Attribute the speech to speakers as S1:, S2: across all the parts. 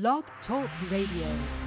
S1: Blog Talk Radio.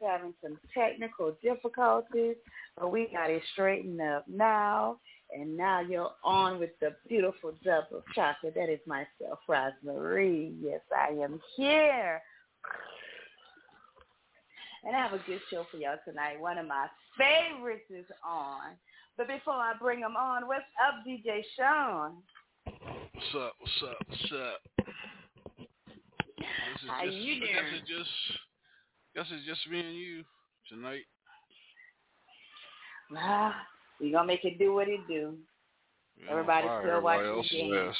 S2: Was having some technical difficulties, but we got it straightened up now. And now you're on with the beautiful double chocolate. That is myself, Rosemary. Yes, I am here. And I have a good show for y'all tonight. One of my favorites is on. But before I bring them on, what's up, DJ Sean?
S3: What's up? What's up? What's up? This is
S2: How
S3: just,
S2: you
S3: I guess
S2: doing?
S3: just, guess it's just me and you tonight.
S2: Well, we gonna make it do what it do.
S3: We
S2: Everybody still watching the game.
S3: less.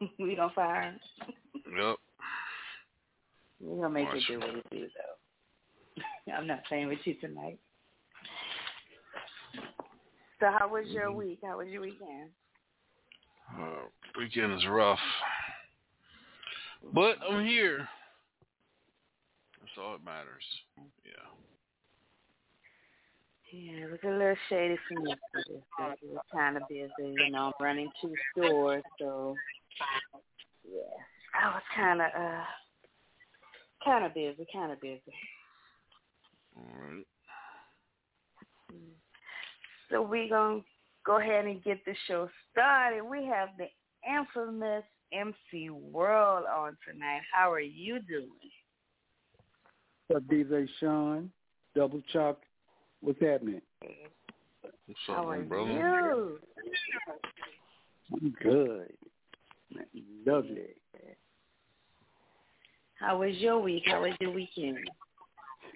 S2: we don't fire.
S3: Yep.
S2: We gonna make
S3: Watch.
S2: it do what it do though. I'm not playing with you tonight. So how was your
S3: Mm-hmm.
S2: week? How was your weekend?
S3: Uh, weekend is rough, but I'm here. All that matters. Yeah.
S2: Yeah, it was a little shady for me. It was, kind of busy, you know. Running two stores, so yeah, I was kind of uh, kind of busy, kind of busy.
S3: All right.
S2: So we gonna go ahead and get the show started. We have the infamous MC World on tonight. How are you doing?
S4: What's up, DJ Sean? Double Chuck. What's happening?
S3: What's
S2: How
S3: up,
S2: are
S3: brother?
S2: you?
S4: I'm good. Lovely.
S2: How was your week? How was your weekend?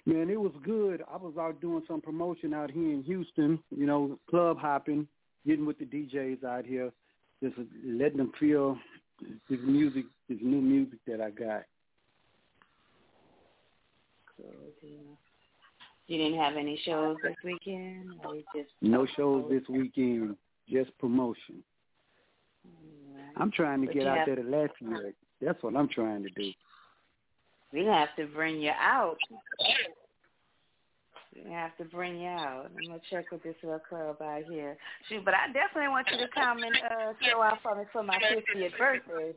S4: Man, it was good. I was out doing some promotion out here in Houston, you know, club hopping, getting with the DJs out here, just letting them feel this music, this new music that I got.
S2: You didn't have any shows this weekend? Or just
S4: No shows this weekend, just promotion. I'm trying to
S2: But
S4: get out
S2: have-
S4: there to Lafayette. That's what I'm trying to do.
S2: We have to bring you out. We have to bring you out. I'm gonna check with this little club out here. Shoot, but I definitely want you to come and uh, show out for me for my 50th birthday.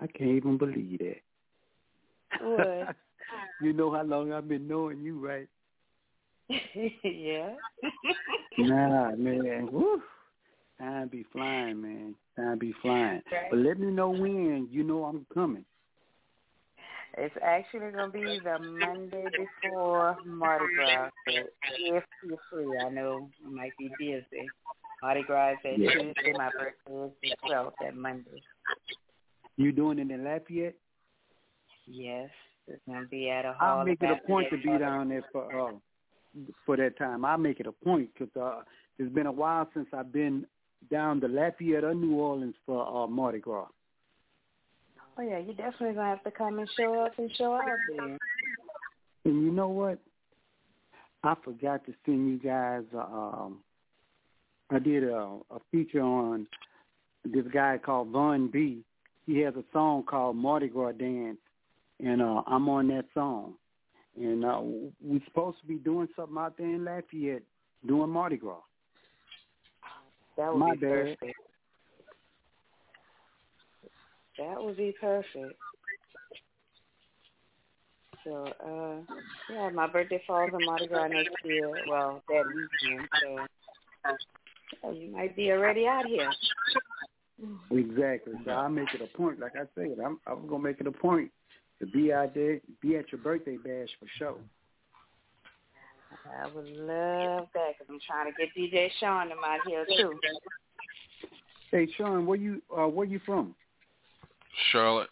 S4: I can't even believe that.
S2: What?
S4: you know how long I've been knowing you, right?
S2: yeah.
S4: Nah, man. Woo. Time be flying, man. Time be flying. But let me know when. You know I'm coming.
S2: It's actually gonna be the Monday before Mardi Gras. So if you're free, I know you might be busy. Mardi Gras is that
S4: Yeah.
S2: Tuesday. My birthday is the 12th, that Monday.
S4: You doing it in Lafayette?
S2: Yes, it's to be at a hall.
S4: I'll make it a point to be down there for uh, for that time. I'll make it a point because uh, it's been a while since I've been down to Lafayette or New Orleans for uh, Mardi Gras.
S2: Oh, yeah, you definitely going to have to come and show up and show out there.
S4: And you know what? I forgot to send you guys. Uh, um, I did a, a feature on this guy called Von B. He has a song called Mardi Gras Dance, and uh, I'm on that song. And uh, we're supposed to be doing something out there in Lafayette doing Mardi Gras.
S2: That would
S4: My
S2: be
S4: bad.
S2: perfect. That would be perfect. So, uh, yeah, my birthday falls on Mardi Gras next year. Well, that weekend. So, yeah, you might be already out here.
S4: Exactly. So I make it a point, like I said, I'm I'm gonna make it a point to be out there, be at your birthday bash for sure.
S2: I would love that because I'm trying to get DJ Sean them out here too.
S4: Hey Sean, where you uh where you from?
S3: Charlotte.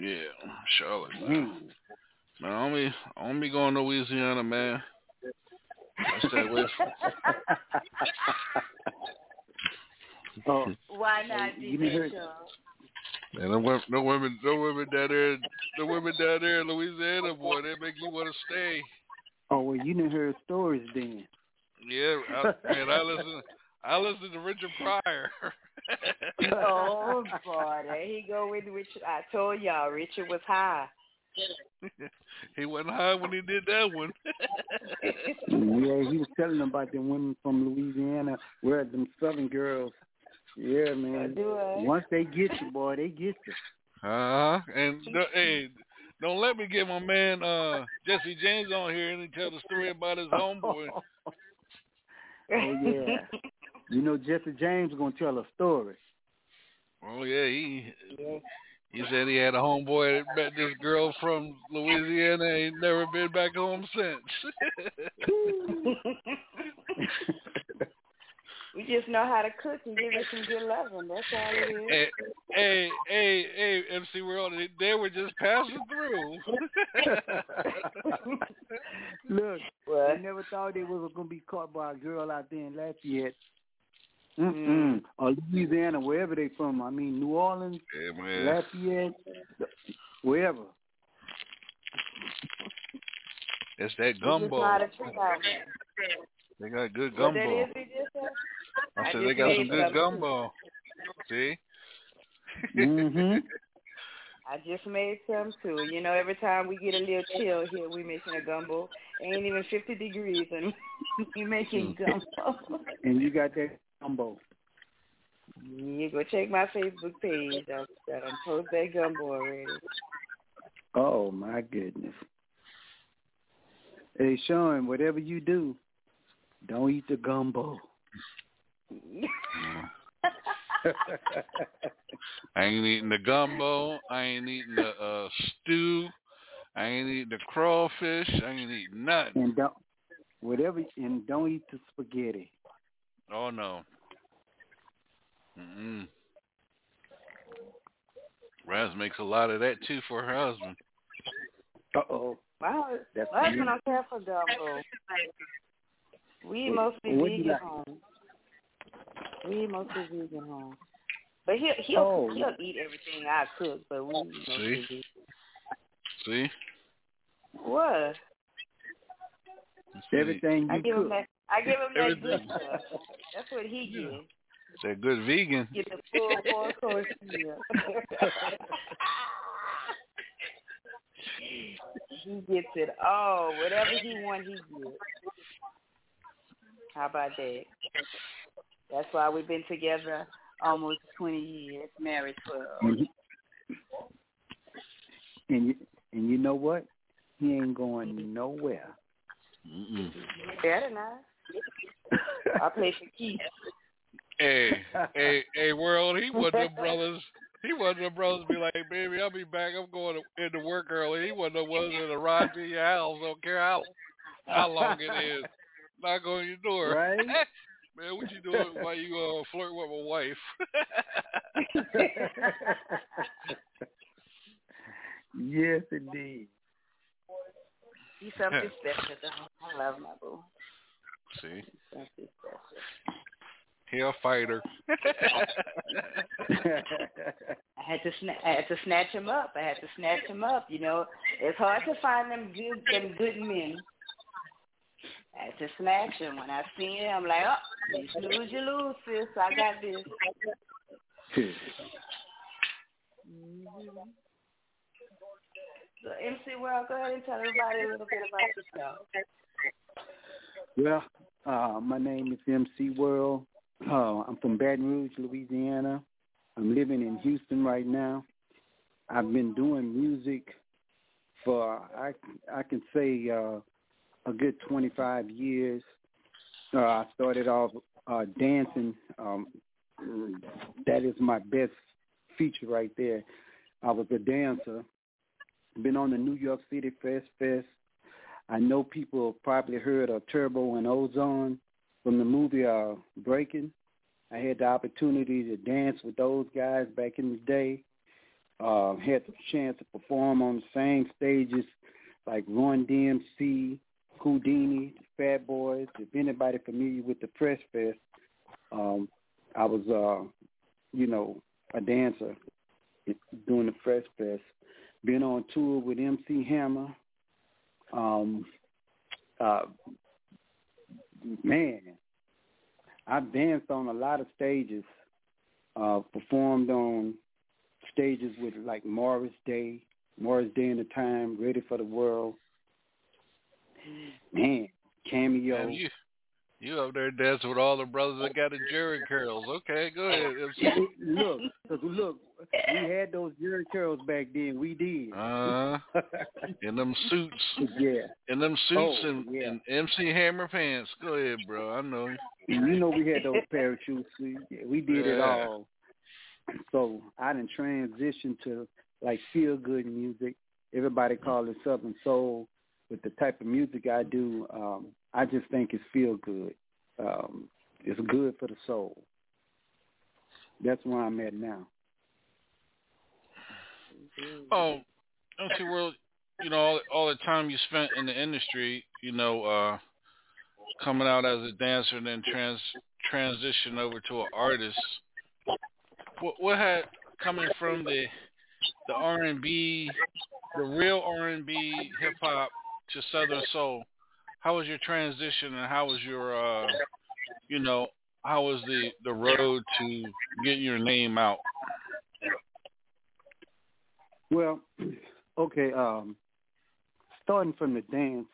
S3: Yeah, Charlotte. Man,
S4: Mm.
S3: man I only I only going to Louisiana, man. I stay away from
S4: oh,
S2: Why not
S4: You didn't hear-
S2: DJ Sean?
S3: Man, no women, no women, no women down there, the women down there in Louisiana, boy, they make you want to stay.
S4: oh well, you didn't hear stories then.
S3: Yeah, I, man, I listen, I listen to Richard Pryor.
S2: Oh boy, there he go with Richard. I told y'all Richard was high.
S3: he wasn't high when he did that one.
S4: yeah, he was telling them about the women from Louisiana, where them Southern girls. Yeah, man.
S2: do.
S4: Once they get you, boy, they get you.
S3: Uh huh. And the, hey, don't let me get my man uh Jesse James on here and he tell the story about his homeboy.
S4: oh yeah. You know Jesse James gonna tell a story.
S3: Oh yeah, he
S2: Yeah.
S3: he said he had a homeboy that met this girl from Louisiana. and Ain't never been back home since.
S2: we just know how to cook and give it some good loving. That's all it is.
S3: hey, hey, hey, hey, MC World, they- they were just passing through.
S4: Look,
S2: What?
S4: I never thought they was gonna be caught by a girl out there in Lafayette. Mm-mm.
S2: Mm.
S4: Or Louisiana, wherever they from. I mean, New Orleans,
S3: yeah.
S4: Lafayette, wherever.
S3: It's that
S2: We just know
S3: gumbo.
S2: how to treat our
S3: They got good
S2: What that
S3: gumbo.
S2: Is, we just?
S3: I
S2: I
S3: said they got some good
S2: some.
S3: gumbo. See?
S4: Mm-hmm.
S2: I just made some too. You know, every time we get a little chill here, we making a gumbo. Ain't even 50 degrees and we making gumbo.
S4: And you got that gumbo.
S2: You go check my Facebook page. I, I done post that gumbo already.
S4: Oh my goodness. Hey Sean, whatever you do, don't eat the gumbo.
S3: I ain't eating the gumbo. I ain't eating the uh, stew. I ain't eating the crawfish. I ain't eating nothing.
S4: and don't whatever and don't eat the spaghetti.
S3: Oh no. Mm-mm. Raz makes a lot of that too for her husband.
S4: Uh oh.
S2: Wow,
S4: That's
S2: my husband don't care for gumbo. We mostly
S4: What do you
S2: vegan home. We eat mostly vegan home. But he'll he'll
S4: Oh.
S2: he'll eat everything I cook, but we eat mostly
S3: See?
S2: vegan.
S3: See?
S2: What?
S4: Everything you
S2: I give him that. I give him that good stuff. That's what he gets.
S3: That good vegan.
S2: Get the full four course meal. he gets it all. Whatever he wants, he gets. How about that? That's why we've been together almost 20 years, married 12.
S4: And, he- and you and you know what? He ain't going nowhere.
S3: Mm-mm.
S2: Better not. I play for keeps.
S3: Hey, hey, hey, world. He wasn't them brothers. He wasn't them brothers be like, baby, I'll be back. I'm going to, into work early. He wasn't the ones in the ride to your house. Don't care how how long it is. knock on your door.
S4: Right?
S3: Man, what you doing while you uh, flirt with my wife?
S4: yes, indeed.
S2: He's something special, though. I love my boo.
S3: See,
S2: Something special.
S3: he a fighter.
S2: I had to sna- I had to snatch him up. I had to snatch him up. You know, it's hard to find them good them good men. To snatch him. When I see him, I'm like, oh, you snooze, you lose, sis. I got this. Mm-hmm. So, MC World, go ahead and tell everybody a little bit about yourself.
S4: well, uh, my name is MC World. Uh, I'm from Baton Rouge, Louisiana. I'm living in Houston right now. I've been doing music for I I can say uh, a good 25 years. Uh, I started off uh, dancing. Um, that is my best feature right there. I was a dancer. Been on the New York City Fest Fest. I know people probably heard of Turbo and Ozone from the movie uh, Breaking. I had the opportunity to dance with those guys back in the day. Uh, had the chance to perform on the same stages like Run DMC, Whodini, Fat Boys. If anybody familiar with the Fresh Fest, um, I was, uh, you know, a dancer doing the Fresh Fest. Been on tour with MC Hammer. Um, uh, man, I've danced on a lot of stages. Uh, performed on stages with like Morris Day, Morris Day in the Time, Ready for the World. Man, cameo.
S3: Man, you you up there dancing with all the brothers that got the Jheri curls. Okay, go ahead.
S4: Look, 'cause look, we had those Jheri curls back then. We did.
S3: Uh, in them suits,
S4: yeah.
S3: in them suits,
S4: Oh,
S3: and,
S4: yeah.
S3: and MC Hammer pants. Go ahead, bro. I know.
S4: You know we had those parachutes. We, we did it all. So I didn't transition to like feel good music. Everybody call it Southern Soul. With the type of music I do, um, I just think it's feel good. Um, it's good for the soul. That's where I'm at now.
S3: Oh, MC World, you know all, all the time you spent in the industry, you know, uh, coming out as a dancer and then trans transition over to an artist. What what had coming from the the R and B, the real R and B hip hop to Southern Soul? How was your transition and how was your uh, you know, how was the the road to getting your name out?
S4: Well, okay. Um, starting from the dance,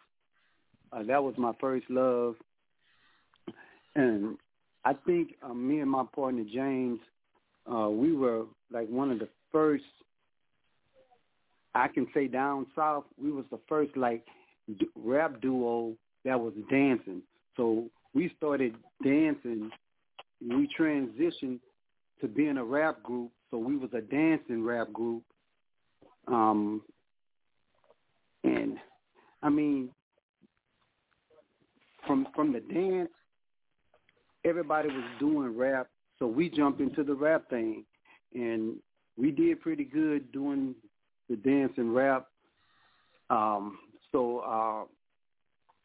S4: uh, that was my first love, and I think uh, me and my partner James, uh, we were like one of the first. I can say down south, we was the first like rap duo that was dancing. So we started dancing. We transitioned to being a rap group. So we was a dancing rap group. Um, and I mean, from from the dance, everybody was doing rap, so we jumped into the rap thing, and we did pretty good doing the dance and rap. Um, so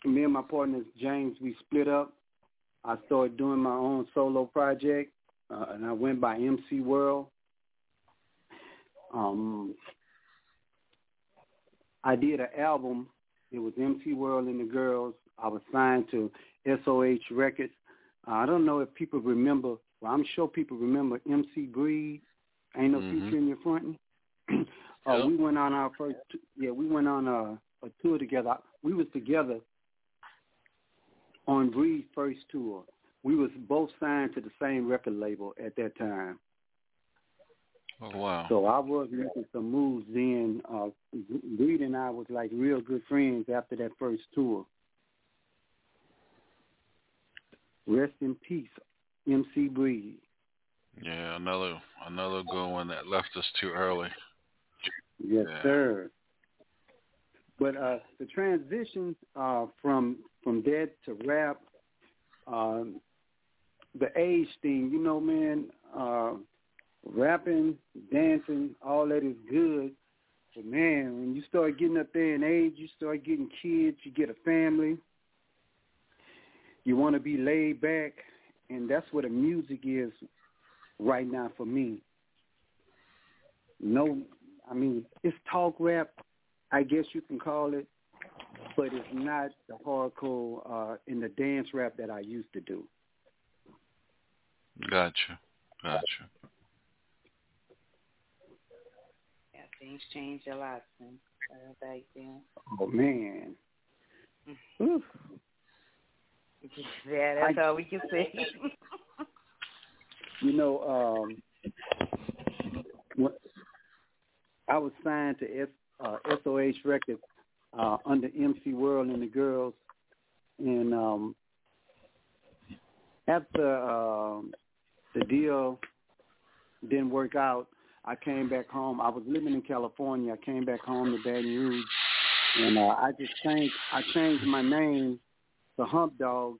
S4: uh, me and my partner James, we split up. I started doing my own solo project, uh, and I went by MC World. Um, I did an album. It was MC World and the Girls. I was signed to SOH Records. Uh, I don't know if people remember. Well, I'm sure people remember MC Breed. Ain't no
S3: Mhm.
S4: future in your front. uh,
S3: Yep.
S4: We went on our first. Yeah, we went on a, a tour together. We was together on Breed's first tour. We was both signed to the same record label at that time.
S3: Oh wow.
S4: So I was making some moves then. Uh, Reed and I was like real good friends after that first tour. Rest in peace, MC Breed.
S3: Yeah, another another good one that left us too early.
S4: Yes,
S3: Yeah.
S4: sir. But uh, the transition uh, from from that to rap, um, the age thing, you know, man, uh, rapping, dancing, all that is good. But man, when you start getting up there in age, you start getting kids, you get a family. You want to be laid back, and that's what the music is right now for me. No, I mean it's talk rap, I guess you can call it, but it's not the hardcore uh, in the dance rap that I used to do.
S3: Gotcha. Gotcha.
S2: Yeah, things changed a lot since uh, back then.
S4: Oh man. Oof.
S2: Yeah, that's
S4: I-
S2: all we can say.
S4: You know, um, when I was signed to S, uh, SOH Records uh, under MC World and the Girls, and um, after um, the deal didn't work out, I came back home. I was living in California. I came back home to Baton Rouge, and uh, I just changed. I changed my name to Hump Dog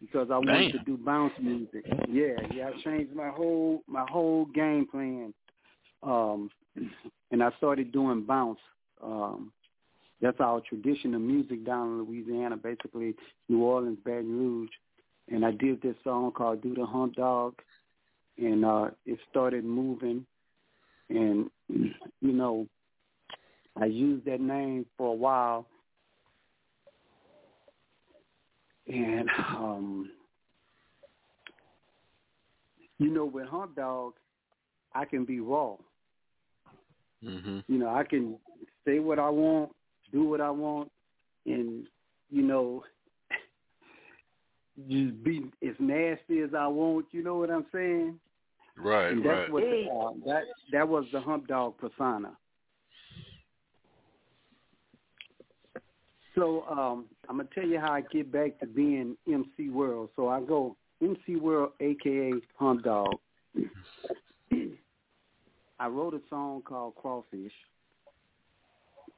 S4: because I wanted to do bounce music. Yeah, yeah. I changed my whole my whole game plan, um, and I started doing bounce. Um, that's our traditional music down in Louisiana, basically New Orleans, Baton Rouge. And I did this song called "Do the Hump Dog," and uh, it started moving. And you know, I used that name for a while, and um, you know, with Hump Dog, I can be raw.
S3: Mhm.
S4: You know, I can say what I want, do what I want, and you know, just be as nasty as I want. You know what I'm saying?
S3: Right,
S4: and that's
S3: right.
S4: what the, uh, that that was the hump dog persona. So um, I'm gonna tell you how I get back to being MC World. So I go MC World, aka Hump Dog. I wrote a song called Crawfish,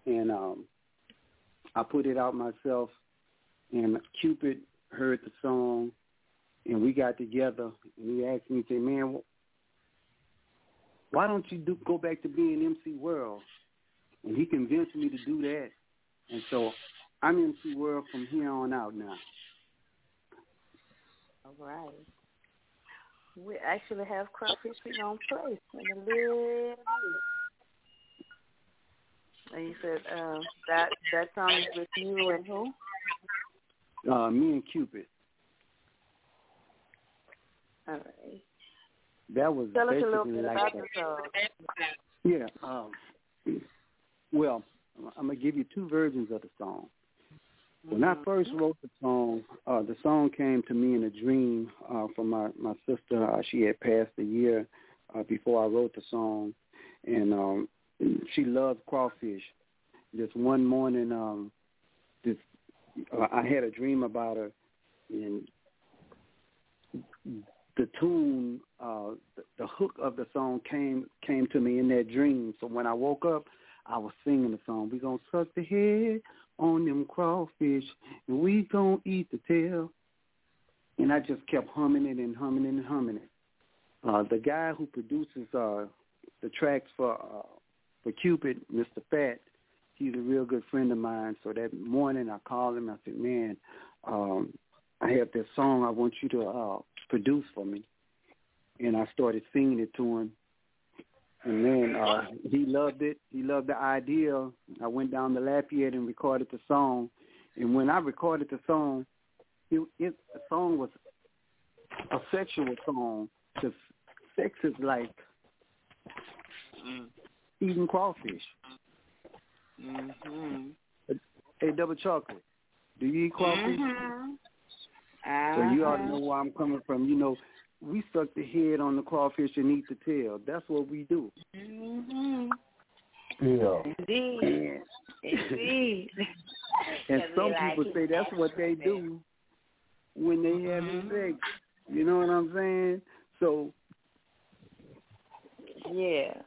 S4: and um, I put it out myself. And Cupid heard the song, and we got together, and he asked me, "Say, man, why don't you do go back to being MC World?" And he convinced me to do that, and so I'm MC World from here on out now.
S2: All right. We actually have crawfish we gonna play in a little bit. And you said uh, that that song is with you and who?
S4: Uh, me and Cupid.
S2: All right.
S4: That was
S2: Tell us a
S4: basically
S2: little bit
S4: like
S2: about
S4: a-
S2: the song.
S4: Yeah. Um, well, I'm gonna give you two versions of the song. When I first wrote the song, uh, the song came to me in a dream uh, from my my sister. Uh, she had passed a year uh, before I wrote the song, and um, she loved crawfish. This one morning, um, this uh, I had a dream about her, and the tune, uh, the, the hook of the song came came to me in that dream. So when I woke up, I was singing the song. We gonna suck the head on them crawfish, and we gonna eat the tail. And I just kept humming it and humming it and humming it. Uh, the guy who produces uh, the tracks for uh, for Cupid, Mr. Fat, he's a real good friend of mine. So that morning I called him. I said, "Man, um, I have this song I want you to uh, produce for me." And I started singing it to him. And then uh, he loved it. He loved the idea. I went down to Lafayette and recorded the song. And when I recorded the song, it, it the song was a sexual song. Because sex is like eating crawfish.
S2: Mhm.
S4: Hey, double chocolate. Do you eat crawfish?
S2: Mhm.
S4: So you ought to
S2: Uh-huh.
S4: know where I'm coming from. You know, we suck the head on the crawfish and eat the tail. That's what we do.
S2: Mhm.
S5: Yeah.
S2: Indeed. Indeed.
S4: and some
S2: like
S4: people
S2: it
S4: say that's what they do when they having
S2: Mhm.
S4: sex. You know what I'm saying? So
S2: Yeah.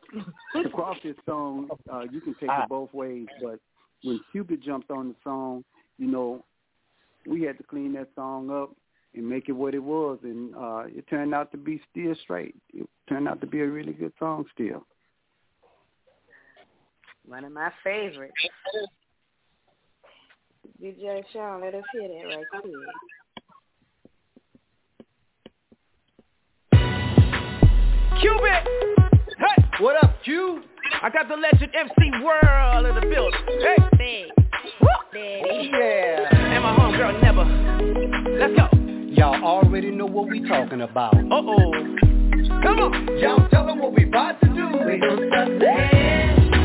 S4: the crawfish song, uh, you can take it both ways. But when Cupid jumped on the song, you know, we had to clean that song up and make it what it was. And uh, it turned out to be still straight. It turned out to be a really good song still.
S2: One of my favorites. DJ Sean, let us hear that right quick.
S5: Cupid! Hey, what up, Q? I got the legend MC World in the building. Hey!
S2: Big. Woo. Big.
S5: Yeah! And my homegirl, Never. Let's go.
S6: Y'all already know what we talking about.
S5: Uh-oh. Come on.
S6: Y'all tell them what we about to do.
S7: We gonna stand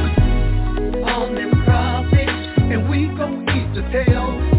S7: on them profits
S6: and we gon' eat the tail.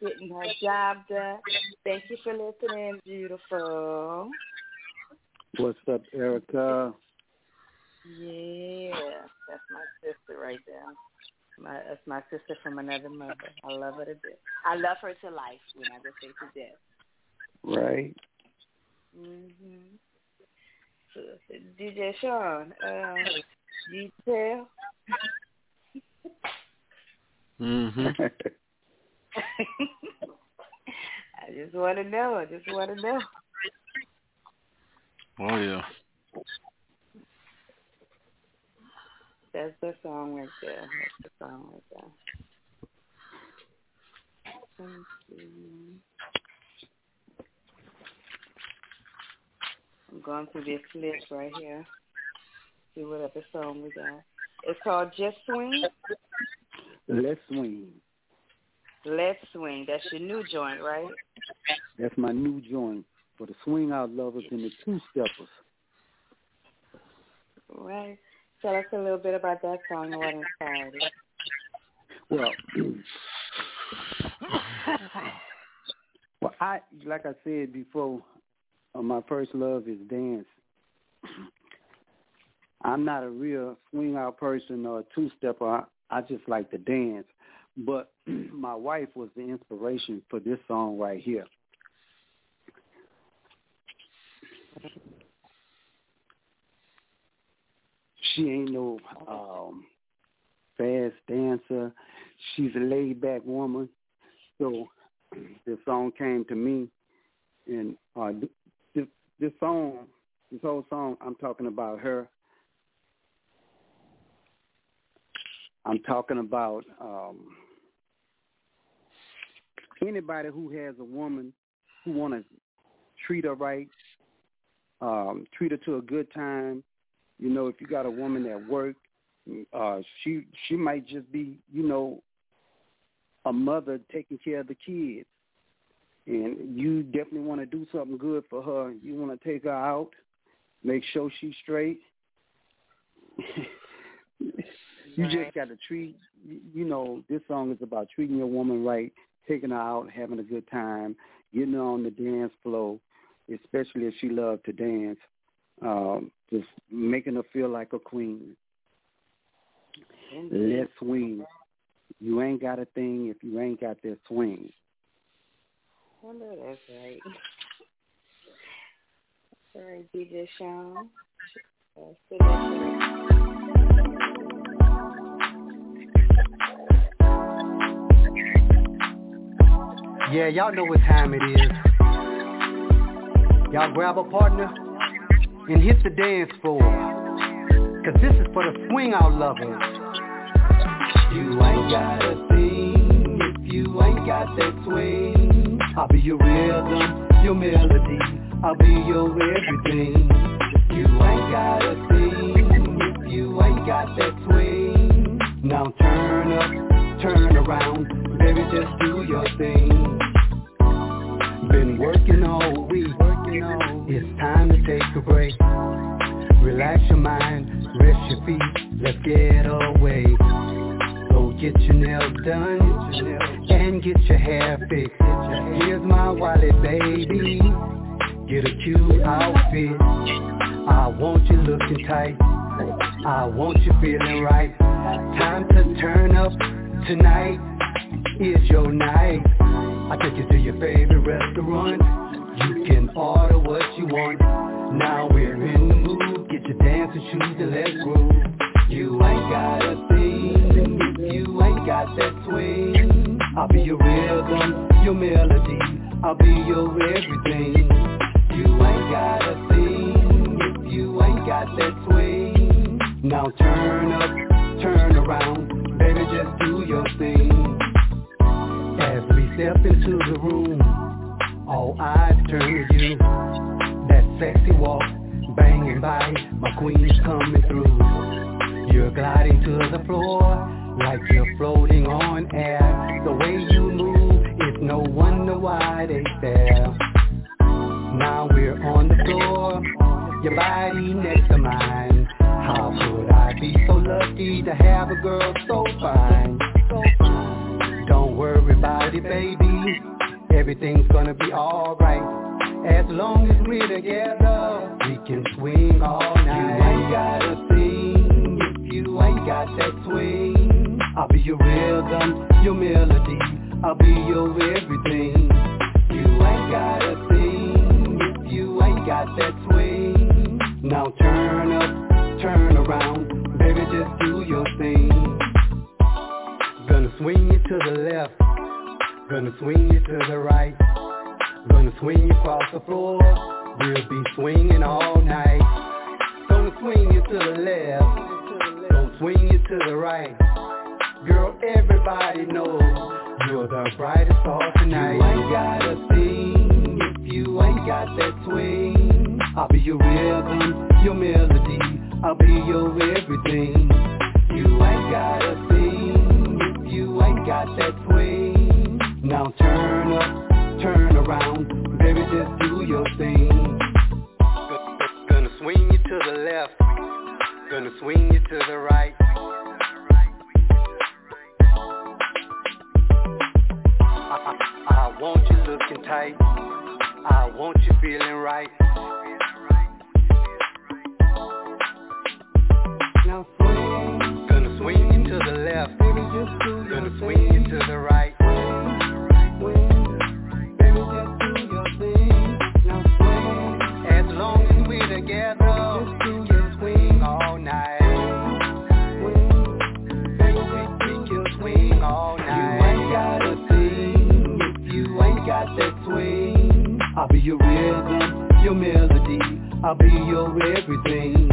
S2: work, getting her job done. Thank you for listening, beautiful.
S4: What's up, Erica?
S2: Yeah, that's my sister right there. My, that's my sister from another mother. I love her to death. I love her to life. We're not gonna say to death.
S4: Right.
S2: Mhm. So, DJ Sean, um, you tell. mhm. just want to know. I just want to know.
S3: Oh yeah.
S2: That's the song right there. That's the song right there. Let's see. I'm going through this list right here. See what other song we got. It's called Just Swing.
S4: Let's swing.
S2: Let's Swing. That's your new joint, right?
S4: That's my new joint for the swing out lovers and the two steppers.
S2: Right. Tell us a little bit about that song and what inspired it.
S4: Well, well, I like I said before, uh, my first love is dance. I'm not a real swing out person or a two stepper. I, I just like to dance. But my wife was the inspiration for this song right here. She ain't no um fast dancer. She's a laid back woman. So this song came to me and uh this this song this whole song I'm talking about her. I'm talking about um anybody who has a woman who want to treat her right, um, treat her to a good time. You know, if you got a woman at work, uh, she she might just be, you know, a mother taking care of the kids, and you definitely want to do something good for her. You want to take her out, make sure she's straight. you just got to treat. You know, this song is about treating your woman right, taking her out, having a good time, getting her on the dance floor, especially if she loved to dance, um, just making her feel like a queen. Let's swing. You ain't got a thing if you ain't got that swing.
S2: I know that's right. All right, DJ Sean. Uh,
S8: Yeah, y'all know what time it is. Y'all grab a partner and hit the dance floor. Cause this is for the swing out lovers. You ain't got a thing if you ain't got that swing. I'll be your rhythm, your melody. I'll be your everything. You ain't got a thing if you ain't got that swing. Now turn up, turn around, baby, just do your thing. Been working all week, It's time to take a break. Relax your mind, rest your feet, let's get away. Go get your nails done and get your hair fixed. Here's my wallet, baby. Get a cute outfit. I want you looking tight. I want you feeling right. Time to turn up tonight. Is your night. I take you to your favorite restaurant. You can order what you want. Now we're in the mood. Get your dancing shoes and let's groove. You ain't got a thing you ain't got that swing. I'll be your rhythm, your melody. I'll be your everything. You ain't got a thing you ain't got that swing. Now turn up, eyes turn to you. That sexy walk, banging by, my queen's coming through. You're gliding to the floor, like you're floating on air. The way you move, it's no wonder why they stare. Now we're on the floor, your body next to mine. How could I be so lucky to have a girl? So fine. Don't worry about it, baby. Everything's gonna be alright. As long as we're together, we can swing all night. You ain't got a thing if you ain't got that swing. I'll be your rhythm, your melody. I'll be your everything. You ain't got a thing if you ain't got that swing. Now turn up, Gonna swing you to the right. Gonna swing you across the floor. We'll be swinging all night. Gonna swing you to the left. Gonna swing you to the right. Girl, everybody knows you're the brightest star tonight. You ain't gotta sing if you ain't got that swing. I'll be your rhythm, your melody. I'll be your everything. You ain't gotta sing if you ain't got that swing. Now turn up, turn around, baby, just do your thing. Gonna swing you to the left, gonna swing you to the right. I, I, I want you looking tight. I want you feeling right. Now swing. Gonna swing you to the left. Baby, just do Gonna swing you to the right. Your melody. I'll be your everything.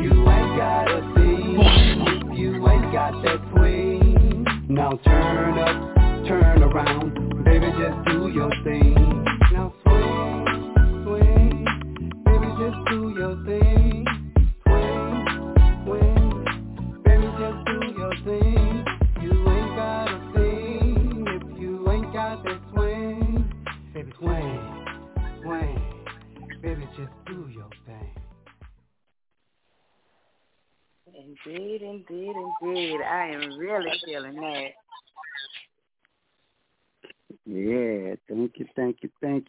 S8: You ain't gotta sing if you ain't got that swing. Now turn up, turn around,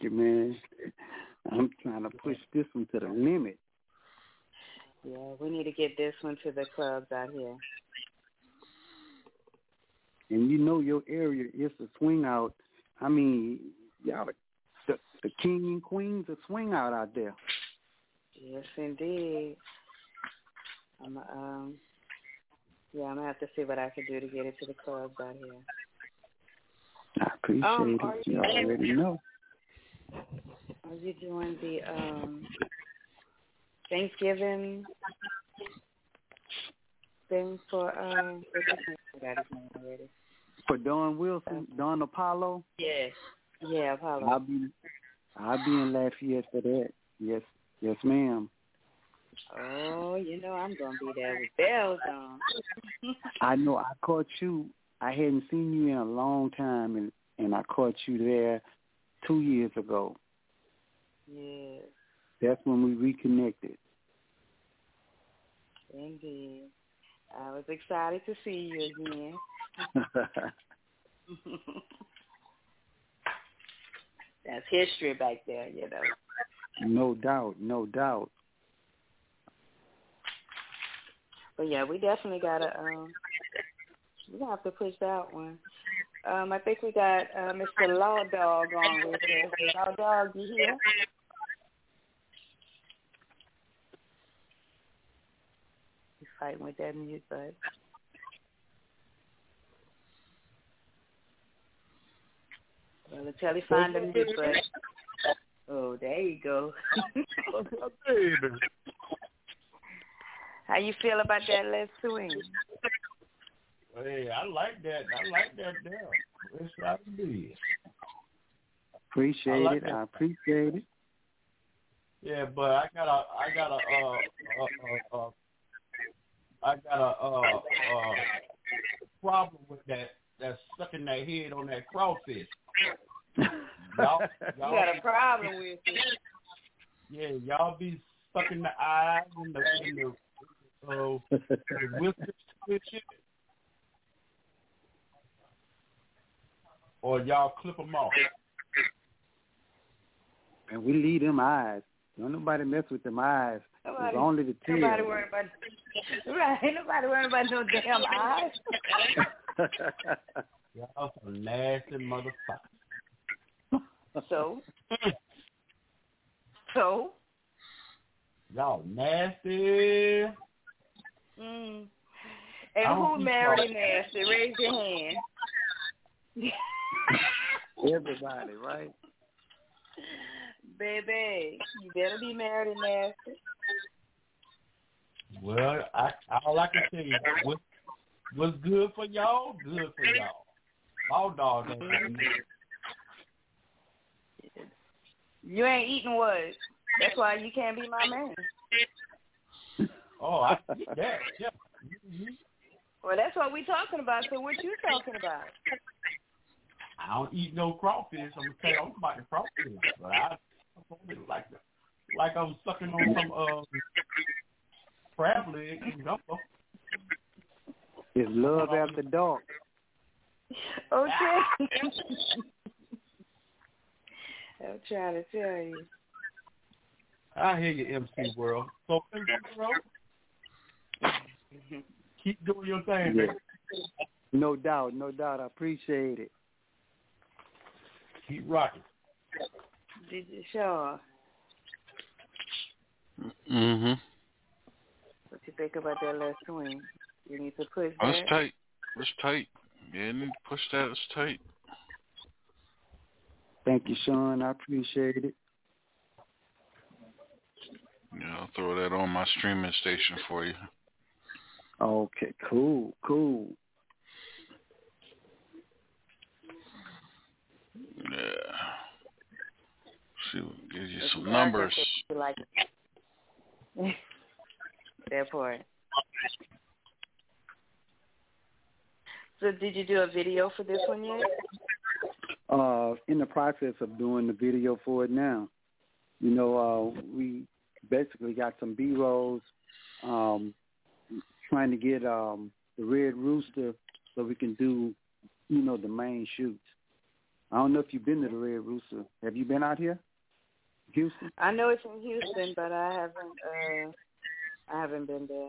S4: thank you, man. I'm trying to push this one to the limit.
S2: Yeah, we need to get this one to the clubs out here.
S4: And you know your area is a swing out. I mean, y'all the, the, the king and queens of swing out out there.
S2: Yes, indeed. I'm um, yeah, I'm gonna have to see what I can do to get it to the clubs out here.
S4: I appreciate
S2: Um,
S4: it.
S2: you-
S4: You already know.
S2: Are you doing the um Thanksgiving thing for um? what's his name? I forgot his name already.
S4: For Don Wilson, Don Apollo,
S2: Yes. Yeah, Apollo.
S4: I'll be I'll be in Lafayette for that. Yes, yes, ma'am.
S2: Oh, you know I'm gonna be there with bells on.
S4: I know I caught you. I hadn't seen you in a long time, and and I caught you there two years ago.
S2: yes,
S4: That's when we reconnected.
S2: indeed. I was excited to see you again. That's history back there, you know.
S4: no doubt, no doubt.
S2: But yeah, we definitely gotta um we have to push that one. Um, I think we got uh Mr. Law Dog on with us. Law Dog, you here? He's fighting with that mute button. Well, until he find the mute button. Oh, there you go. How you feel about that let's swing?
S9: Hey, I like that. I like that there. It's like this.
S4: Appreciate
S9: I like
S4: it.
S9: that.
S4: I appreciate it.
S9: Yeah, but I got a, I got a, uh, uh, uh, uh, I got a, uh, uh, problem with that, that sucking that head on that crawfish. Y'all,
S2: You
S9: y'all,
S2: got a problem with it.
S9: yeah, y'all be sucking the eyes and the, and the, uh, the whiskers and shit. Or y'all clip them off.
S4: And we leave them eyes. Don't nobody mess with them eyes.
S2: Nobody,
S4: It's only the tail.
S2: nobody worry about right. Nobody worry about no damn eyes.
S9: Y'all some nasty motherfuckers.
S2: So, so,
S9: Y'all nasty.
S2: mm. And who married
S9: so.
S2: nasty? Raise your hand.
S4: Everybody, right?
S2: Baby, you better be married and nasty.
S9: Well, I all I can tell you, what what's good for y'all, good for y'all. All dogs ain't good.
S2: You ain't eating what? That's why you can't be my man.
S9: Oh, I get that. Yeah. Mhm.
S2: Well, that's what we're talking about. So what you talking about?
S9: I don't eat no crawfish. I'm gonna tell you all about the crawfish, but I, I don't like like I'm sucking on some uh, crab leg and gumbo.
S4: It's love after dark.
S2: Okay. I'm trying to tell you.
S9: I hear you, MC World. So MC World, keep doing your thing,
S4: Yeah. No doubt, no doubt. I appreciate it.
S9: Keep rocking.
S2: Did you sure?
S3: Mm-hmm.
S2: What you think about that last swing? You need to push
S3: That's
S2: that.
S3: tight. That's tight. Yeah, you need to push that. It's tight.
S4: Thank you, Sean. I appreciate it.
S3: Yeah, I'll throw that on my streaming station for you.
S4: Okay, cool, cool.
S3: Yeah. See, give you some numbers.
S2: what you Like that part. So did you do a video for this one yet?
S4: Uh, in the process of doing the video for it now. You know, uh, we basically got some B rolls, um, trying to get um the Red Rooster so we can do, you know, the main shoots. I don't know if you've been to the Red Rooster. Have you been out here, Houston?
S2: I know it's in Houston, but I haven't. uh I haven't been there.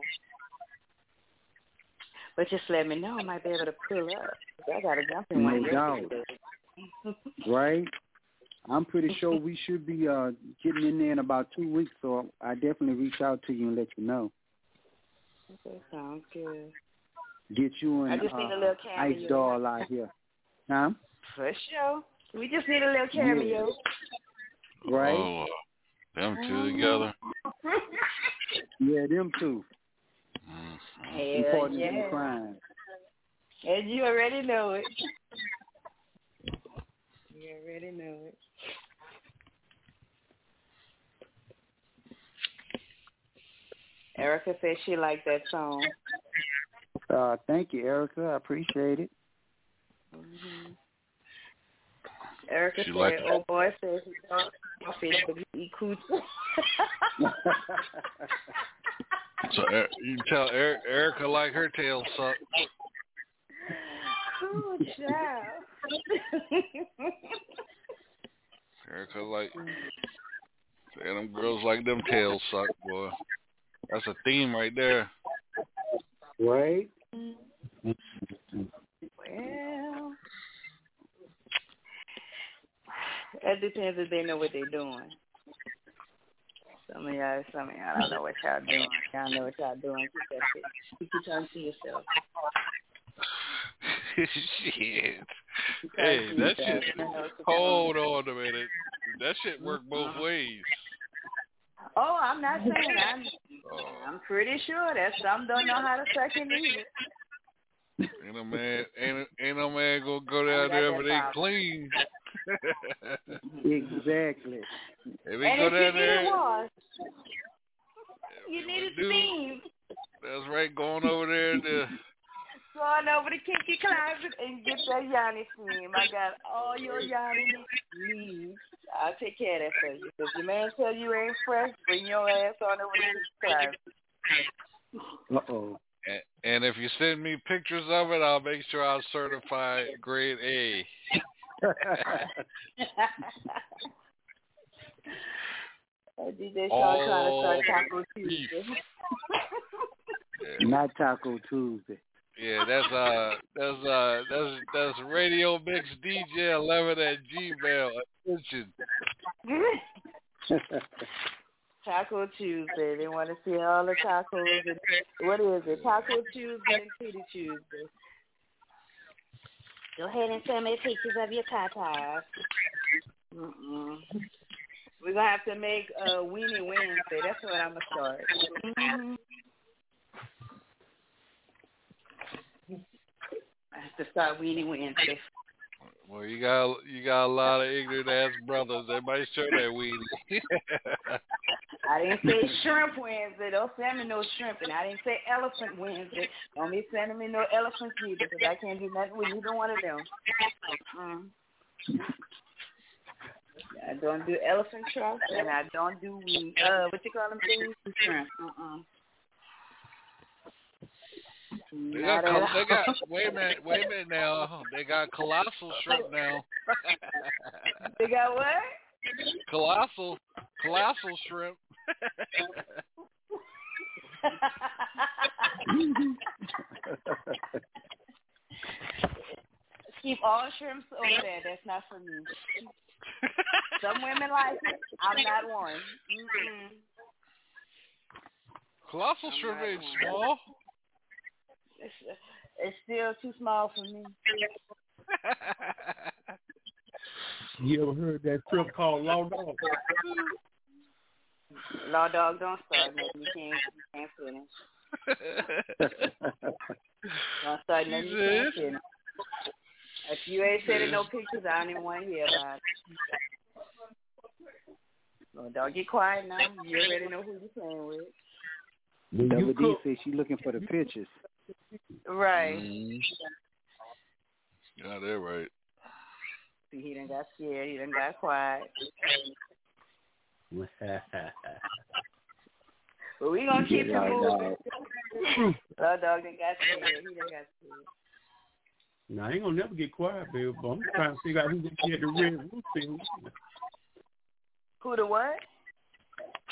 S2: But just let me know. I might be able to pull up. I got to jump in
S4: No
S2: one
S4: doubt. right? I'm pretty sure we should be uh getting in there in about two weeks, so I definitely reach out to you and let you know.
S2: Okay, sounds good.
S4: Get you in.
S2: I
S4: and
S2: just need a
S4: uh, Ice. Doll out here. Huh?
S2: For sure. We just need a little cameo.
S4: Right?
S3: Oh, uh, them two together.
S4: Yeah, them two. And
S2: Hell
S4: in
S2: yeah.
S4: crime.
S2: And you already know it. You already know it. Erica said she liked that song.
S4: Uh, thank you, Erica. I appreciate it.
S2: hmm Erica
S3: She
S2: said,
S3: liked
S2: "Oh boy, says he thought my face would eat coochie."
S3: So you can tell er- Erica like her tail sucked.
S2: Ooh, child.
S3: Erica like, yeah, them girls like them tails suck, boy. That's a theme right there.
S4: Right?
S2: well, it depends if they know what they're doing. Some of y'all, some of y'all don't know what y'all doing. Y'all know what y'all doing. Keep that shit. Keep your tongue to yourself.
S3: shit.
S2: Keep
S3: Hey,
S2: to
S3: that
S2: yourself.
S3: shit.
S2: You know what you're
S3: Hold on a minute. That shit work both uh-huh. ways.
S2: Oh, I'm not saying I'm.
S3: Oh,
S2: I'm pretty sure that some don't know how to suck it either.
S3: ain't no man, ain't ain't no man gonna go down there if it ain't clean.
S4: Exactly.
S3: if we
S2: And
S3: go
S2: if you
S3: down
S2: need
S3: there,
S2: a wash, you
S3: we
S2: need a steam.
S3: That's right, going over there to
S2: Go on over to Kinky Closet and get that yoni steam. I got all your yoni needs. I'll take care of that for you. If your man tell you ain't fresh, bring your ass on over to Kinky Closet.
S4: Uh oh.
S3: And, and if you send me pictures of it, I'll make sure I certify grade A.
S2: DJ Shaw trying to start Taco. Tuesday.
S3: Yeah,
S4: Not Taco Tuesday.
S3: yeah, that's uh, that's uh, that's that's Radio Mix DJ eleven at Gmail. Attention.
S2: Taco Tuesday. They want to see all the tacos. And, what is it? Taco Tuesday and Titty Tuesday. Go ahead and send me pictures of your tatas. Mm-mm. We're gonna have to make uh, Weenie Wednesday. That's what I'm gonna start. Mm-hmm. I have to start Weenie Wednesday.
S3: Well, you got you got a lot of ignorant ass brothers. Might show that weenie.
S2: I didn't say shrimp Wednesday. Don't send me no shrimp, and I didn't say elephant Wednesday. Don't be sending me no elephants either, because I can't do nothing with either one of them. Mm. I don't do elephant trust, and I don't do we uh what you call them things? Shrimp. Uh-uh.
S3: They got, col- they got wait a minute, wait a minute now. They got colossal shrimp now.
S2: They got what?
S3: colossal, colossal shrimp.
S2: Keep all shrimps over there. That's not for me. Some women like it. I'm not one. Mm-mm.
S3: Colossal
S2: I'm
S3: shrimp ain't small.
S2: It's, it's still too small for me.
S9: You ever heard that shrimp called law dog?
S2: Law dog, don't start nothing. You can't, you can't finish. Don't start nothing. You can't finish. If you ain't sending no pictures, I don't even want to hear about it. Law dog, get quiet now. You already know who you're playing with.
S9: When
S4: Double
S9: you
S4: D
S9: cook,
S4: says she looking for the pictures.
S2: Right.
S3: Mhm. Yeah, they're right.
S2: See, he done got scared. He done got quiet. But we gonna keep it
S4: Yeah,
S2: moving. Law dog done got scared. He done got scared.
S9: now I ain't gonna never get quiet, baby. But I'm trying to figure out who's gonna be at the red rooster.
S2: Who the what?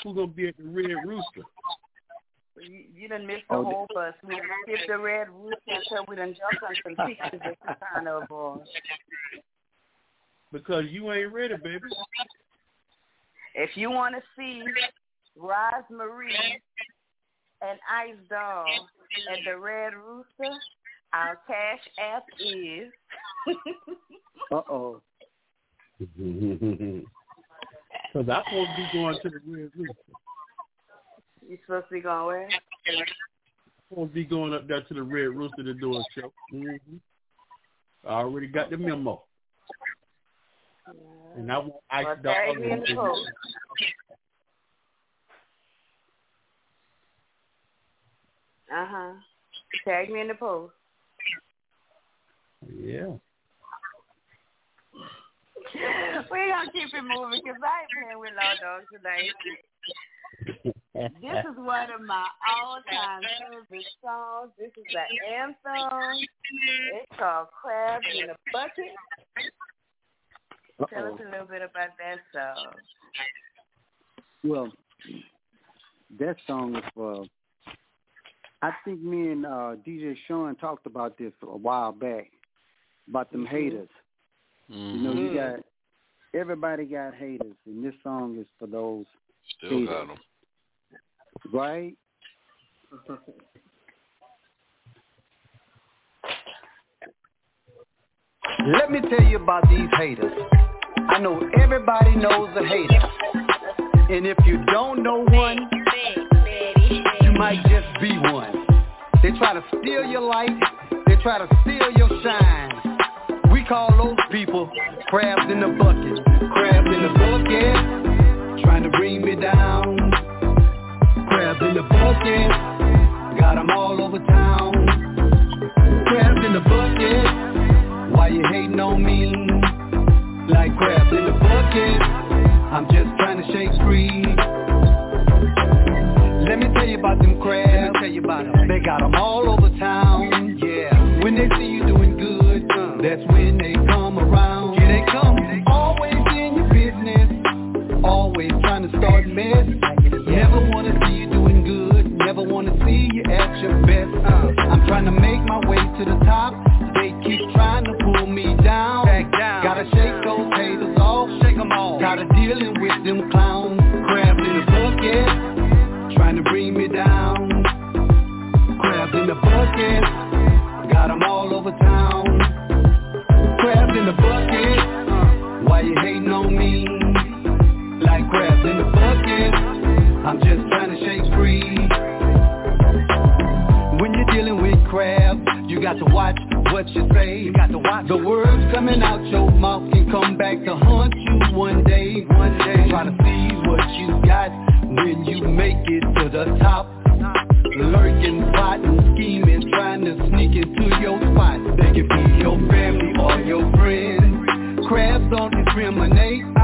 S9: Who's gonna be at the red rooster?
S2: You, you done missed the
S4: Oh,
S2: whole bus. We done skipped the red rooster until we done jumped on some pictures that you trying to avoid.
S9: Because you ain't ready, baby.
S2: If you want to see Rosemary and Ice Doll at the Red Rooster, our cash app is.
S4: Uh oh.
S9: Because I'm supposed to be going to the red rooster.
S2: You supposed to be going where?
S9: I'm gonna be going up there to the red rooster to do a show. hmm I already got the memo. Yeah. And I want ice
S2: Well,
S9: dog.
S2: me in the post. Uh huh. Tag me in the post.
S9: Yeah.
S2: We're gonna keep it moving because I ain't playing with Law Dog tonight. This is one of my all-time favorite songs. This is the anthem. It's called "Crabs in a Bucket." Tell us a little bit about that song.
S4: Well, that song is for. I think me and uh, DJ Sean talked about this a while back about them haters. You know, you got everybody got haters, and this song is for those
S3: Still got them.
S4: Right?
S8: Let me tell you about these haters. I know everybody knows a hater. And if you don't know one, you might just be one. They try to steal your light. They try to steal your shine. We call those people crabs in the bucket. Crabs in the bucket. Trying to bring me down. Crabs in the bucket. Got 'em all over town. Crabs in the bucket. Why you hating on me? Like crabs in the bucket. I'm just trying to shake free. Let me tell you about them crabs. Tell you about 'em. They got 'em all over town. Yeah. When they see you doing good, that's when they come around. Here they come. Always in your business. Always trying to start mess. Best. Uh, I'm trying to make my way to the top. They keep trying to pull me down. Gotta shake those haters off. Shake 'em off. Tired of dealing with them clowns. Crabs in the bucket. Trying to bring me down. Crabs in the bucket. got
S10: to watch what you say. You got to watch the words coming out your mouth can come back to haunt you one day. One day, try to see what you got when you make it to the top. Lurking, plotting, scheming, trying to sneak into your spot. They can be your family or your friend. Crabs don't discriminate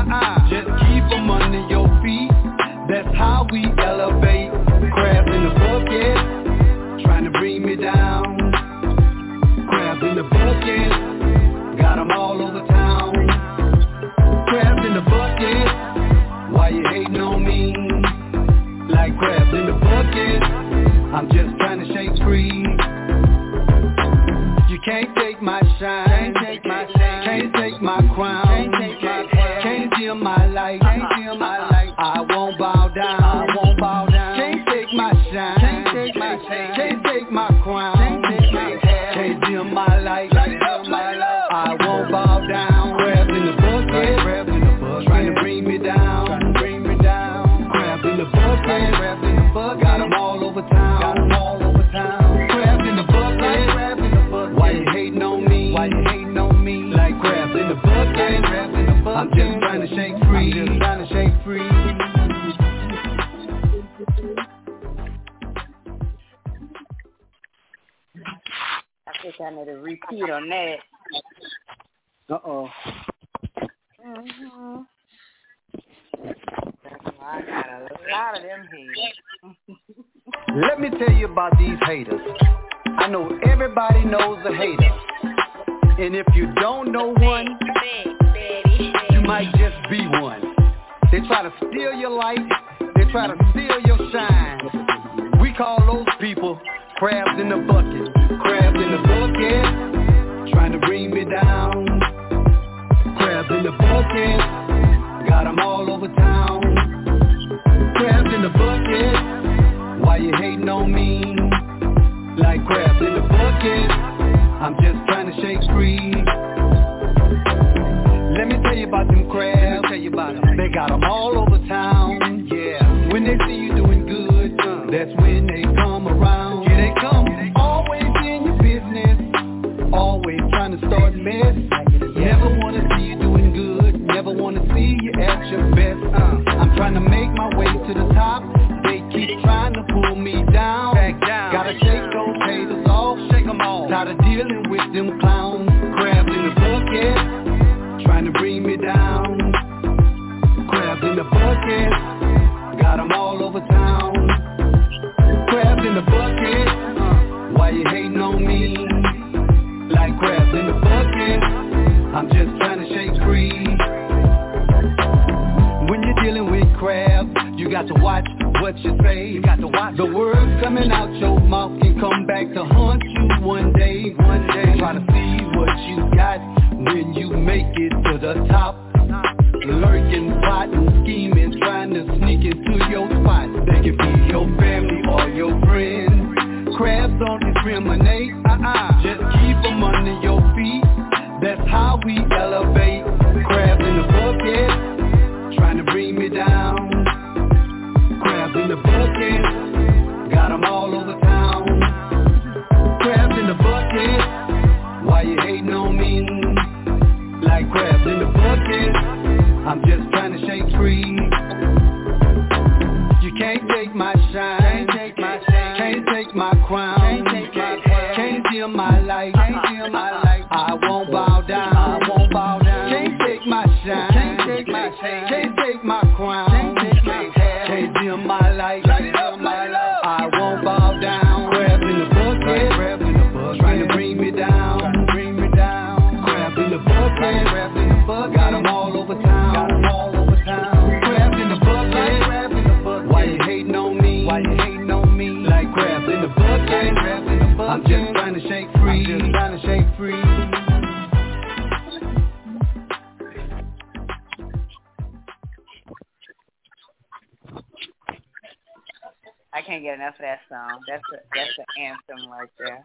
S2: song. That's a that's an anthem right there.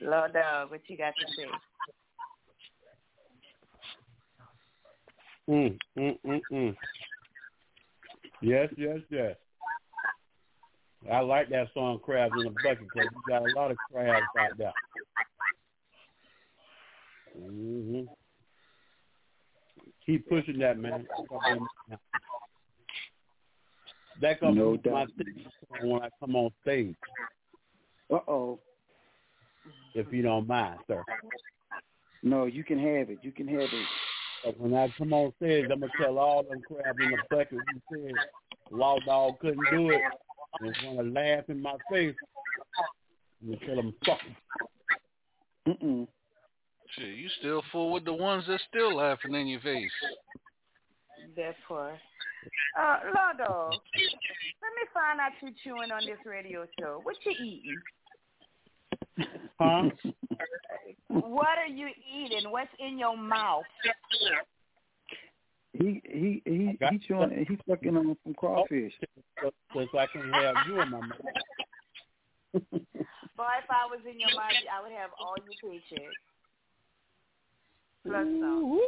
S2: Law Dog, what you got to say?
S9: Mm, mm, mm, mm. Yes, yes, yes. I like that song "Crabs in a Bucket" because you got a lot of crabs out there. Mm-hmm. Keep pushing that, man. That comes
S4: No
S9: my
S4: doubt.
S9: thing when I come on stage,
S4: Uh oh.
S9: if you don't mind, sir.
S4: No, you can have it. You can have it.
S9: But when I come on stage, I'm gonna tell all them crabs in the bucket who said Law Dog couldn't do it and want to laugh in my face. I'm gonna tell them fuck 'em.
S4: Mm-mm.
S3: Shit, you still fool with the ones that still laughing in your face.
S2: That part. Uh, Lodo, let me find out you chewing on this radio show. What you eating?
S9: Huh?
S2: What are you eating? What's in your mouth?
S4: He he he he chewing, he's sucking on some crawfish.
S9: Just, just I can have you in my mouth.
S2: Boy, if I was in your mouth, I would have all your paychecks. Plus some.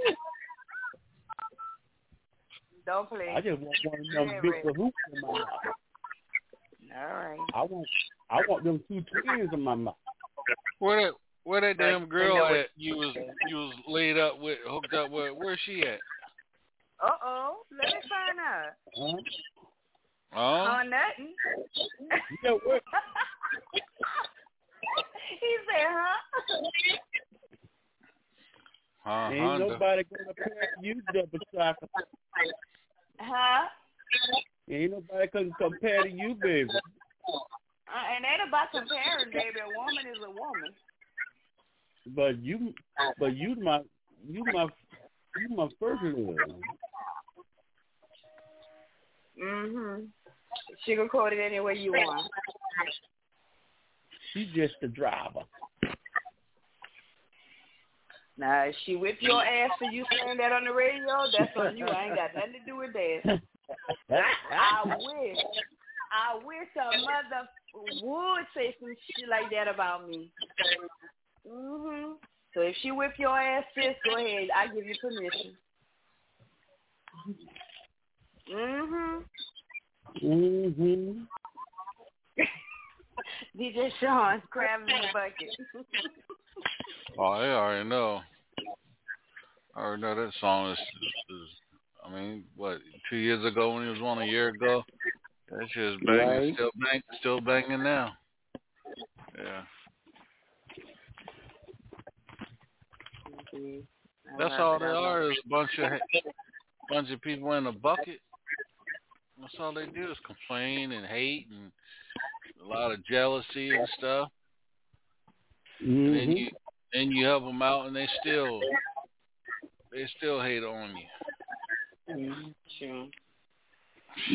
S2: Don't play.
S9: I just want one of them big hoops in my mouth.
S2: All right.
S9: I want I want them two twins in my mouth.
S3: Where that where that damn girl
S2: know
S3: at you was you was laid up with hooked up with where's she at?
S2: Uh oh. Let me find out.
S9: Huh?
S3: Oh
S2: Oh, nothing.
S9: You know what?
S2: he said, huh?
S3: uh,
S9: Ain't
S3: Honda.
S9: nobody gonna pair you double chocolate.
S2: Huh?
S9: Ain't nobody can compare to you, baby.
S2: Uh, and ain't about comparing, baby. A woman is a woman.
S9: But you, but you my, you my, you my first love.
S2: Mhm. Sugarcoat it any way you want.
S9: She just the driver.
S2: Now, if she whip your ass for you saying that on the radio, that's on you. I ain't got nothing to do with that. I wish, I wish a mother would say some shit like that about me. Mhm. So if she whip your ass, sis, go ahead. I give you permission. Mhm.
S9: Mhm.
S2: DJ Sean, crab in the bucket.
S3: Oh, I already know. I already know that song is, is I mean, what, two years ago when it was one a year ago? That shit is banging,
S4: Right.
S3: still bang, still banging now. Yeah. That's all they are is a bunch of bunch of people in a bucket. That's all they do is complain and hate and a lot of jealousy and stuff. And then
S9: Mhm.
S3: you then you help them out and they still they still hate on you.
S2: Sure.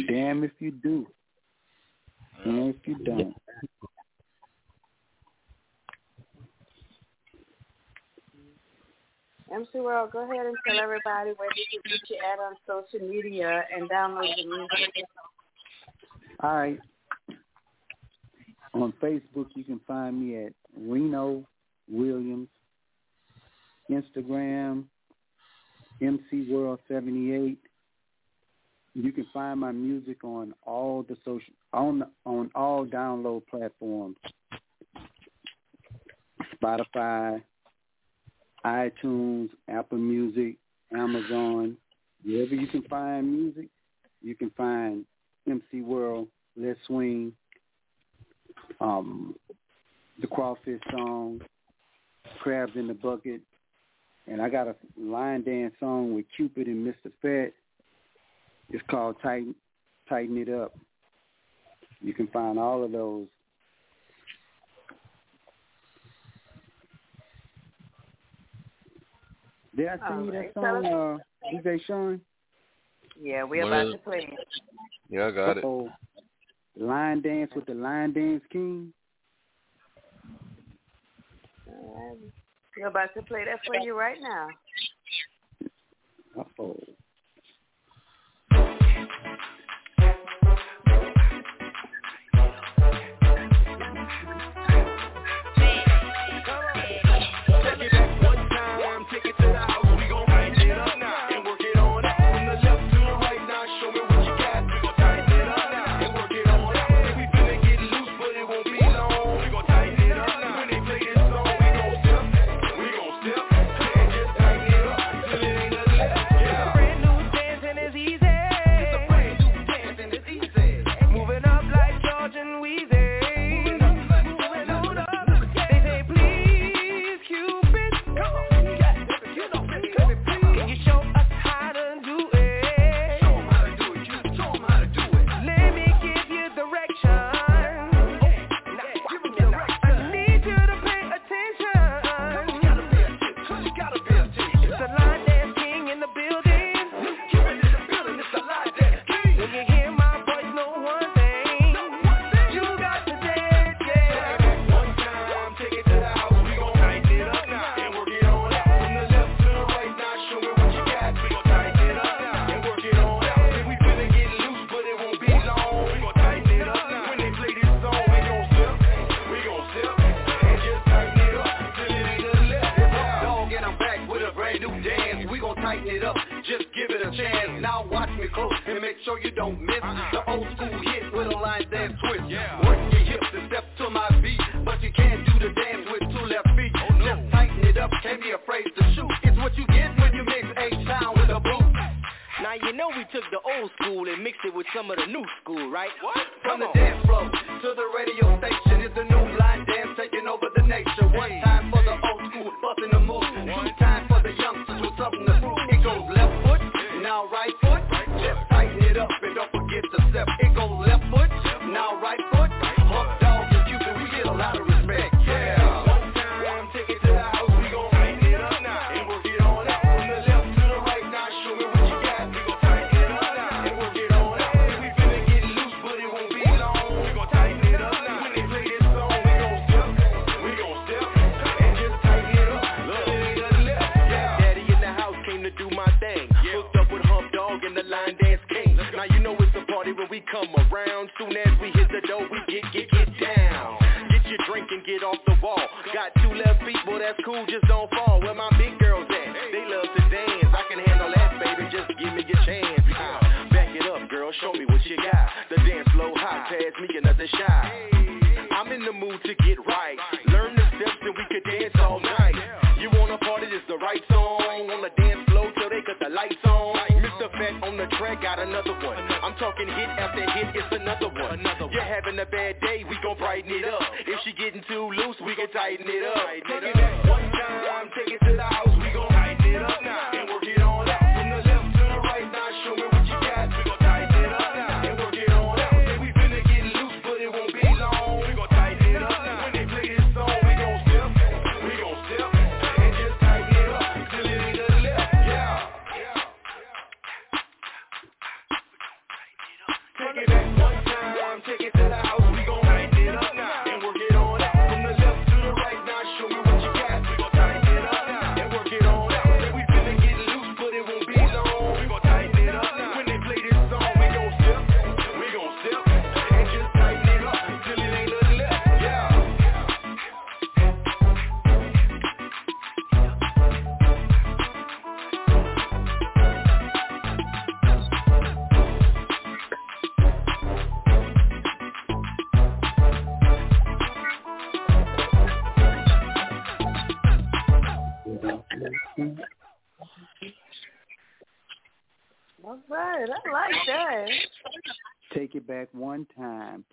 S4: Damn if you do. Damn if you don't.
S2: MC World, go ahead and tell everybody where they can get you at on social media and download the music.
S4: All right. On Facebook, you can find me at Reno Williams. Instagram, MC World 78. You can find my music on all the social on on all download platforms. Spotify, iTunes, Apple Music, Amazon, wherever you can find music, you can find MC World, Let's Swing, um, the Crawfish Song, Crabs in the Bucket, and I got a line dance song with Cupid and Mr. Fat. It's called Tighten Tighten It Up. You can find all of those. Did I sing you that
S2: Alright, tell
S4: song, uh, DJ Sean?
S2: Yeah, we're
S3: What
S2: about
S3: is-
S2: to play it.
S3: Yeah, I got it.
S4: Uh-oh. Line Dance with the Line Dance King.
S2: We're about to play that for you right now.
S4: Uh-oh.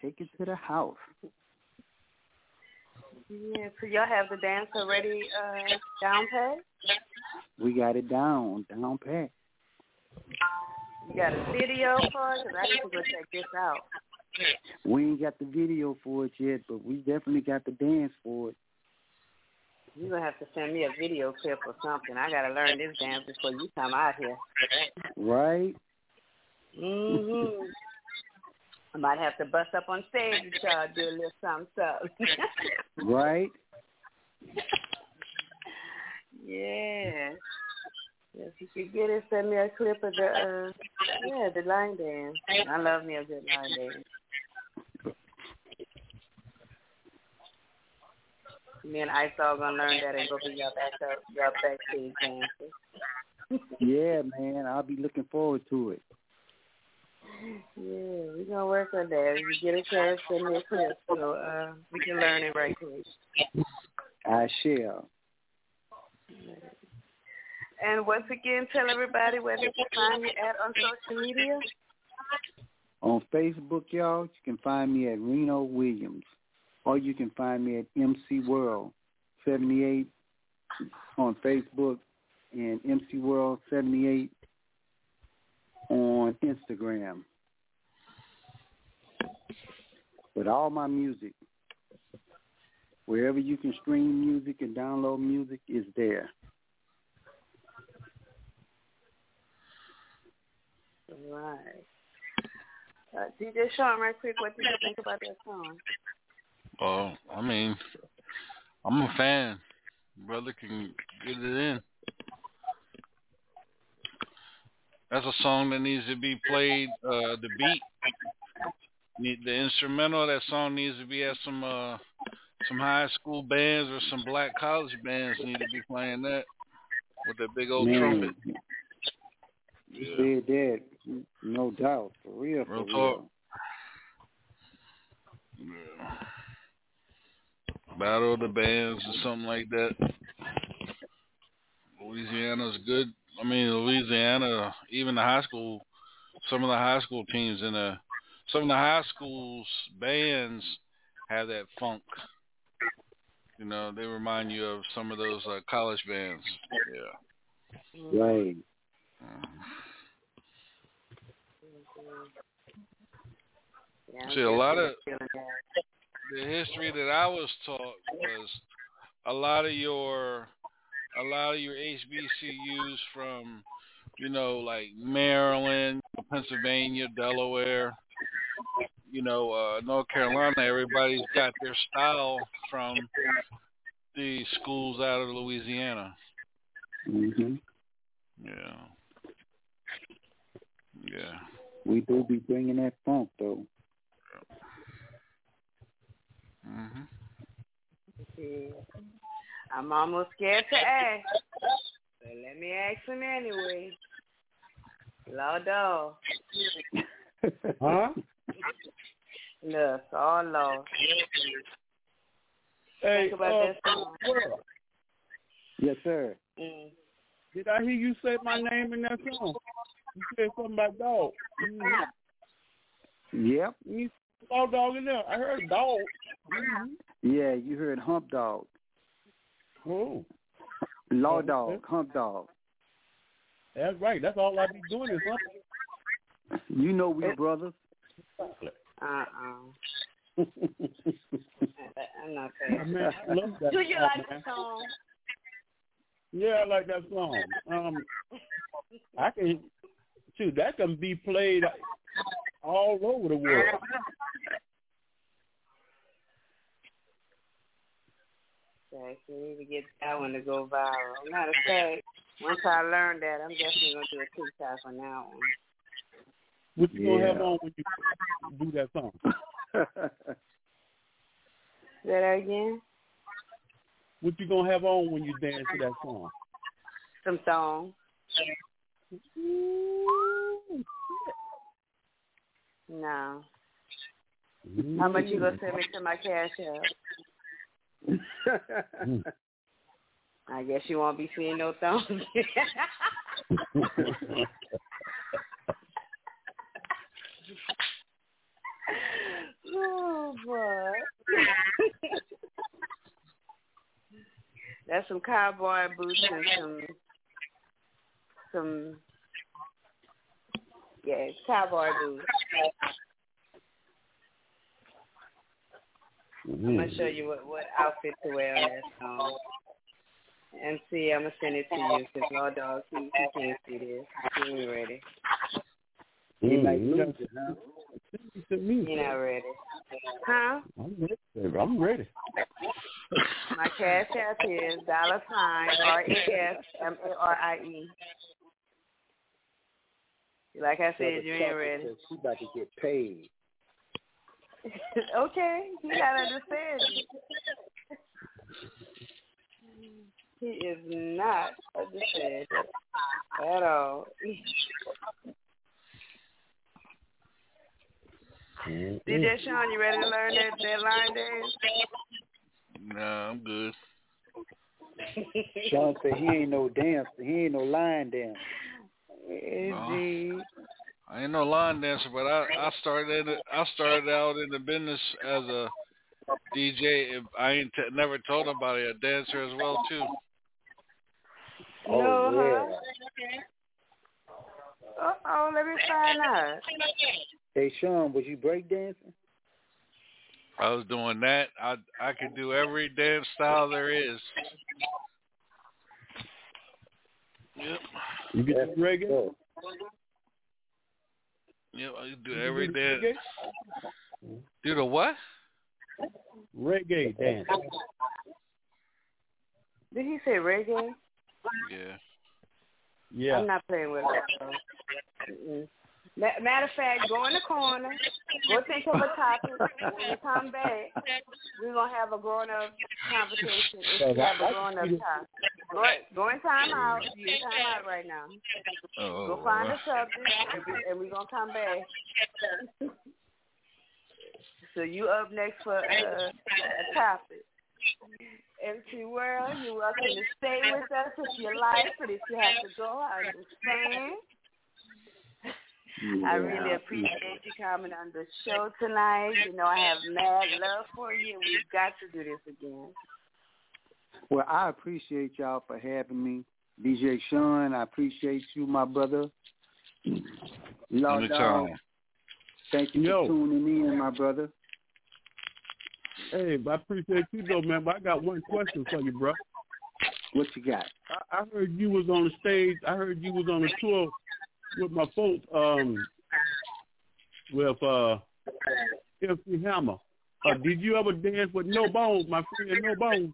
S6: Take it to the house. Yeah,
S2: so y'all have the dance already uh, down pat?
S4: We got it down, down pat.
S2: You got a video for it? Cause I need to go check this out.
S4: We ain't got the video for it yet, but we definitely got the dance for it.
S2: You're going to have to send me a video clip or something. I got to learn this dance before you come out here.
S4: Right?
S2: Mm-hmm. I might have to bust up on stage with try to do a little something so.
S4: right.
S2: yeah. Yes, you should get it, send me a clip of the uh, yeah the line dance. I love me a good line dance. Me and Ice all gonna learn that and go be y'all back up y'all backstage dancers.
S4: yeah, man, I'll be looking forward to it.
S2: Yeah, we're gonna work on that. If you get a chance, send me a clip so uh, we can learn it right quick.
S4: I shall.
S2: And once again, tell everybody where they can find you at on social media.
S4: On Facebook, y'all, you can find me at Reno Williams, or you can find me at MC World seventy eight on Facebook and MC World seventy eight on Instagram with all my music. Wherever you can stream music and download music is there.
S2: Right. Uh, DJ Sean, right quick, what did you think about that song?
S3: Oh, I mean, I'm a fan. Brother can get it in. That's a song that needs to be played. Uh, the beat the instrumental of that song needs to be at some uh some high school bands or some black college bands need to be playing that with that big old
S4: Man.
S3: trumpet.
S4: Yeah. They did, no doubt, for real, for
S3: real. Talk. Real. Yeah. Battle of the bands or something like that. Louisiana's good. I mean, Louisiana, even the high school, some of the high school teams in the some of the high schools bands have that funk. You know, they remind you of some of those uh, college bands. Yeah.
S4: Right.
S2: Yeah, I'm
S3: See, a lot of the history that I was taught was a lot of your a lot of your HBCUs from you know like Maryland, Pennsylvania, Delaware, you know uh, North Carolina. Everybody's got their style from the schools out of Louisiana.
S4: hmm
S3: Yeah, yeah.
S4: We do be bringing that funk though.
S2: Yeah. I'm almost scared to ask. But let me ask him anyway. Lordo.
S9: Huh?
S2: Look, all low.
S9: Hey,
S2: Think about
S9: uh,
S2: that song.
S9: World,
S4: Yes, sir.
S2: Mm.
S9: did I hear you say my name in that song? You said something about dog. Mm-hmm.
S4: Yep.
S9: You saw dog in there. I heard dog. Mm-hmm.
S4: Yeah, you heard hump dog,
S9: Oh,
S4: law dog, hump dog.
S9: that's right. That's all I be doing is something.
S4: You know we brothers.
S2: Uh-uh. I'm not
S9: I
S2: saying.
S9: mean, I love that
S2: Do you
S9: song,
S2: like
S9: man.
S2: the song?
S9: Yeah, I like that song. Um, I can, shoot, that can be played all over the world.
S2: Okay, so we need to get that one to go viral. Matter of fact, once I learn that, I'm definitely gonna do a TikTok on that one.
S9: What you gonna have on when you do that song?
S2: Say that again?
S9: What you gonna have on when you dance to that song?
S2: Some song. No. Mm. How much you gonna send me to my cash app? Mm. I guess you won't be seeing no thumbs. oh boy. That's some cowboy boots and some some yeah, cowboy boots. I'm gonna mm-hmm. show you what what outfit to wear on that song. And see, I'm gonna send it to you because Law Dog, he, he can't see this. He ain't ready. Mm-hmm.
S4: He like Music,
S9: to me.
S2: He not ready. Huh?
S9: I'm ready. baby. I'm ready.
S2: My cash app is dollar sign R A S M A R I E. Like I said, you ain't ready.
S4: She about to get paid.
S2: okay, he gotta understand. He is not understanding at all. DJ Sean, you ready to learn that, that line dance?
S3: Nah, I'm good.
S4: Sean said he ain't no dancer. He ain't no line dancer.
S2: Indeed.
S3: I ain't no line dancer, but I I started I started out in the business as a DJ. I ain't t- never told nobody a dancer as well too.
S4: Oh,
S2: no,
S4: yeah.
S2: huh? Uh oh, let me find out.
S4: Hey, Sean, was you break dancing?
S3: I was doing that. I I could do every dance style there is. Yep.
S9: You get the reggae?
S4: Oh,
S3: Yep, I could do
S9: You
S3: every
S9: do the
S3: dance.
S9: reggae?
S3: Do the what?
S9: Reggae dance.
S2: Did he say reggae?
S3: Yeah.
S9: Yeah.
S2: I'm not playing with that. Matter of fact, go in the corner, go think of a topic. When we come back, we're gonna have a grown up conversation. If have a grown up topic. Go go in time out. You in time out right now.
S3: Oh,
S2: Go find a subject, and, we, and we're gonna come back. so you up next for uh, a topic. MC World, you're welcome to stay with us if you like, but if you have to go, I understand. I really appreciate you coming on the show tonight. You know, I have mad love for you. We've got to do this again.
S4: Well, I appreciate y'all for having me. DJ Sean, I appreciate you, my brother. Law Dog,
S3: Anytime.
S4: thank you
S9: Yo.
S4: for tuning in, my brother.
S9: Hey, I appreciate you though, man. But I got one question for you, bro.
S4: What you got?
S9: I, I heard you was on the stage. I heard you was on a tour with my folks. Um, with uh, MC Hammer. Uh, did you ever dance with No Bones, my friend No Bones?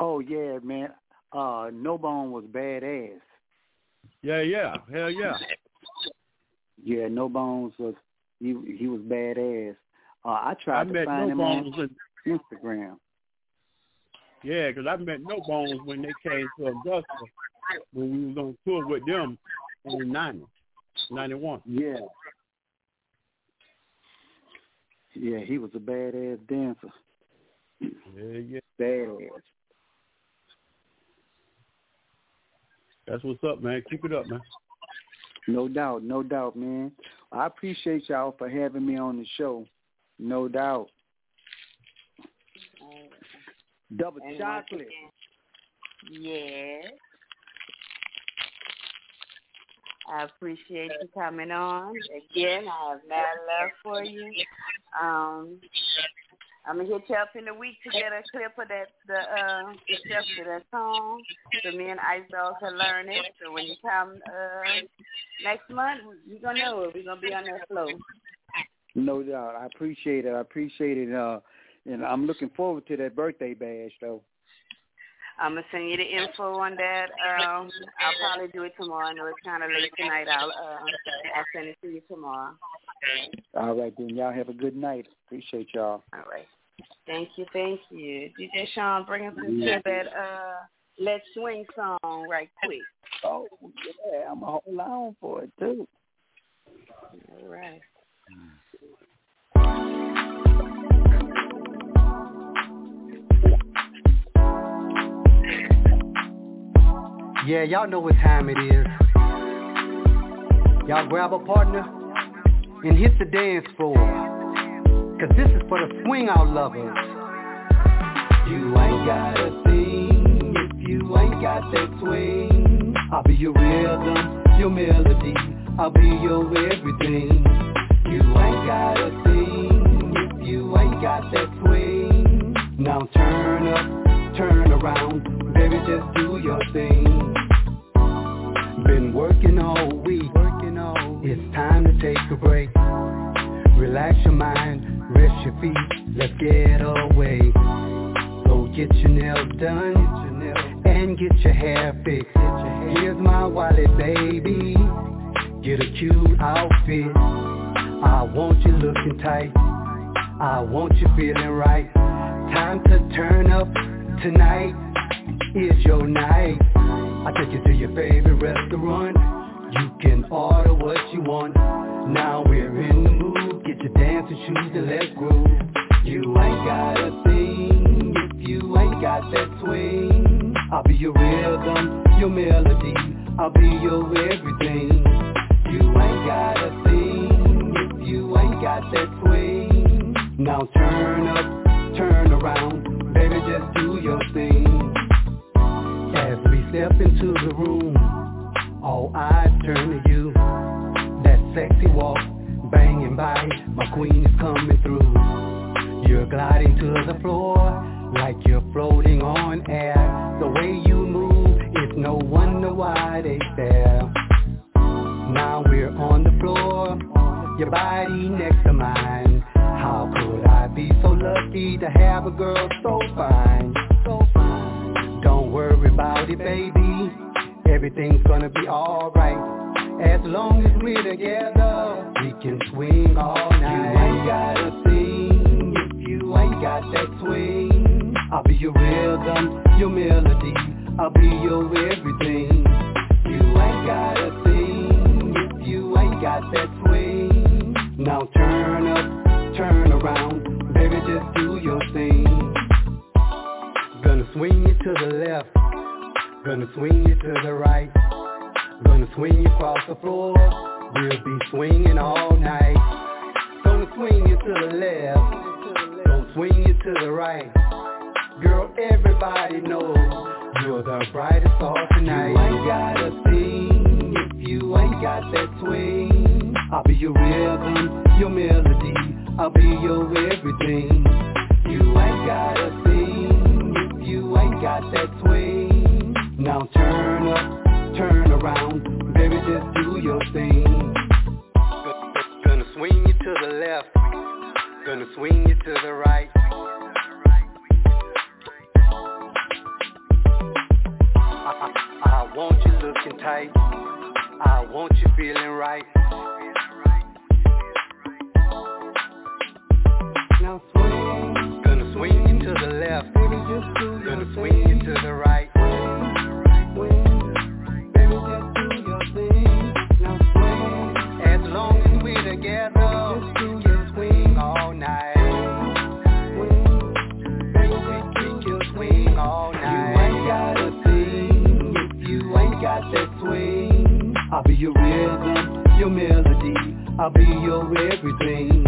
S4: Oh yeah, man. Uh, No Bone was badass.
S9: Yeah, yeah, hell yeah.
S4: Yeah, No Bones was he he was badass. Uh, I
S9: I
S4: tried to
S9: met
S4: find
S9: No
S4: him
S9: Bones.
S4: on
S9: And,
S4: Instagram.
S9: yeah, 'cause I met No Bones when they came to Augusta when we was on tour with them in 90, 91.
S4: Yeah. Yeah, he was a badass dancer.
S9: Yeah, yeah.
S4: Badass.
S9: That's what's up, man. Keep it up, man.
S4: No doubt, no doubt, man. I appreciate y'all for having me on the show. No doubt. Double
S2: And
S4: chocolate.
S2: again, Yes. I appreciate you coming on. Again, I have mad love for you. Um, I'm gonna hit you up in the week to get a clip of that the uh the steps to that song, so me and Ice Dog can learn it. So when you come uh next month, you're gonna know it. We're gonna be on that flow.
S4: No doubt. I appreciate it. I appreciate it. Uh, and I'm looking forward to that birthday bash, though.
S2: I'm gonna send you the info on that. Um, I'll probably do it tomorrow. I know it's kind of late tonight. I'll uh, I'll send it to you tomorrow.
S4: All right, then. Y'all have a good night. Appreciate y'all.
S2: All right. Thank you, thank you. DJ Sean, bring us into
S4: Yeah.
S2: that uh Let's Swing song right quick.
S4: Oh, yeah. I'm to hold on for it, too.
S2: All right.
S8: Yeah, y'all know what time it is. Y'all grab a partner and hit the dance floor. Cause this is for the swing out lovers. You ain't got a thing if you ain't got that swing. I'll be your rhythm, your melody. I'll be your everything. You ain't got a thing if you ain't got that swing. Now turn up, turn around, baby, just do your thing. Been working all week. It's time to take a break. Relax your mind, rest your feet, let's get away. Go get your nails done and get your hair fixed. Here's my wallet, baby. Get a cute outfit. I want you looking tight. I want you feeling right. Time to turn up tonight. is your night. I take you to your favorite restaurant. You can order what you want. Now we're in the mood. Get your dancing shoes and let's groove. You ain't got a thing if you ain't got that swing. I'll be your rhythm, your melody. I'll be your everything. You ain't got a thing if you ain't got that swing. Now turn up, step into the room, all eyes turn to you. That sexy walk, banging by, my queen is coming through. You're gliding to the floor, like you're floating on air. The way you move, it's no wonder why they stare. Now we're on the floor, your body next to mine. How could I be so lucky to have a girl so fine? So fine. Don't worry about it, baby. Everything's gonna be alright. As long as we're together, we can swing all night. You ain't got a thing if you ain't got that swing. I'll be your rhythm, your melody. I'll be your everything. You ain't got a thing if you ain't got that swing. Now turn up, turn around, baby, just do your thing. Gonna swing you to the left, gonna swing you to the right, gonna swing you across the floor. We'll be swinging all night. Gonna swing you to the left, gonna swing you to the right. Girl, everybody knows you're the brightest star tonight. You ain't got a thing if you ain't got that swing. I'll be your rhythm, your melody. I'll be your everything. You ain't got a thing if you ain't got that swing. Now turn up, turn around, baby, just do your thing. Gonna swing you to the left, gonna swing you to the right. I, I, I want you looking tight. I want you feeling right. Now swing. Gonna swing you to the left. Baby, just do Gonna swing you to the right. I'll be your rhythm, your melody. I'll be your everything.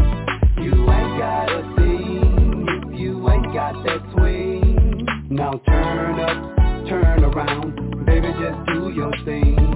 S8: You ain't got a thing if you ain't got that swing. Now turn up, turn around, baby, just do your thing.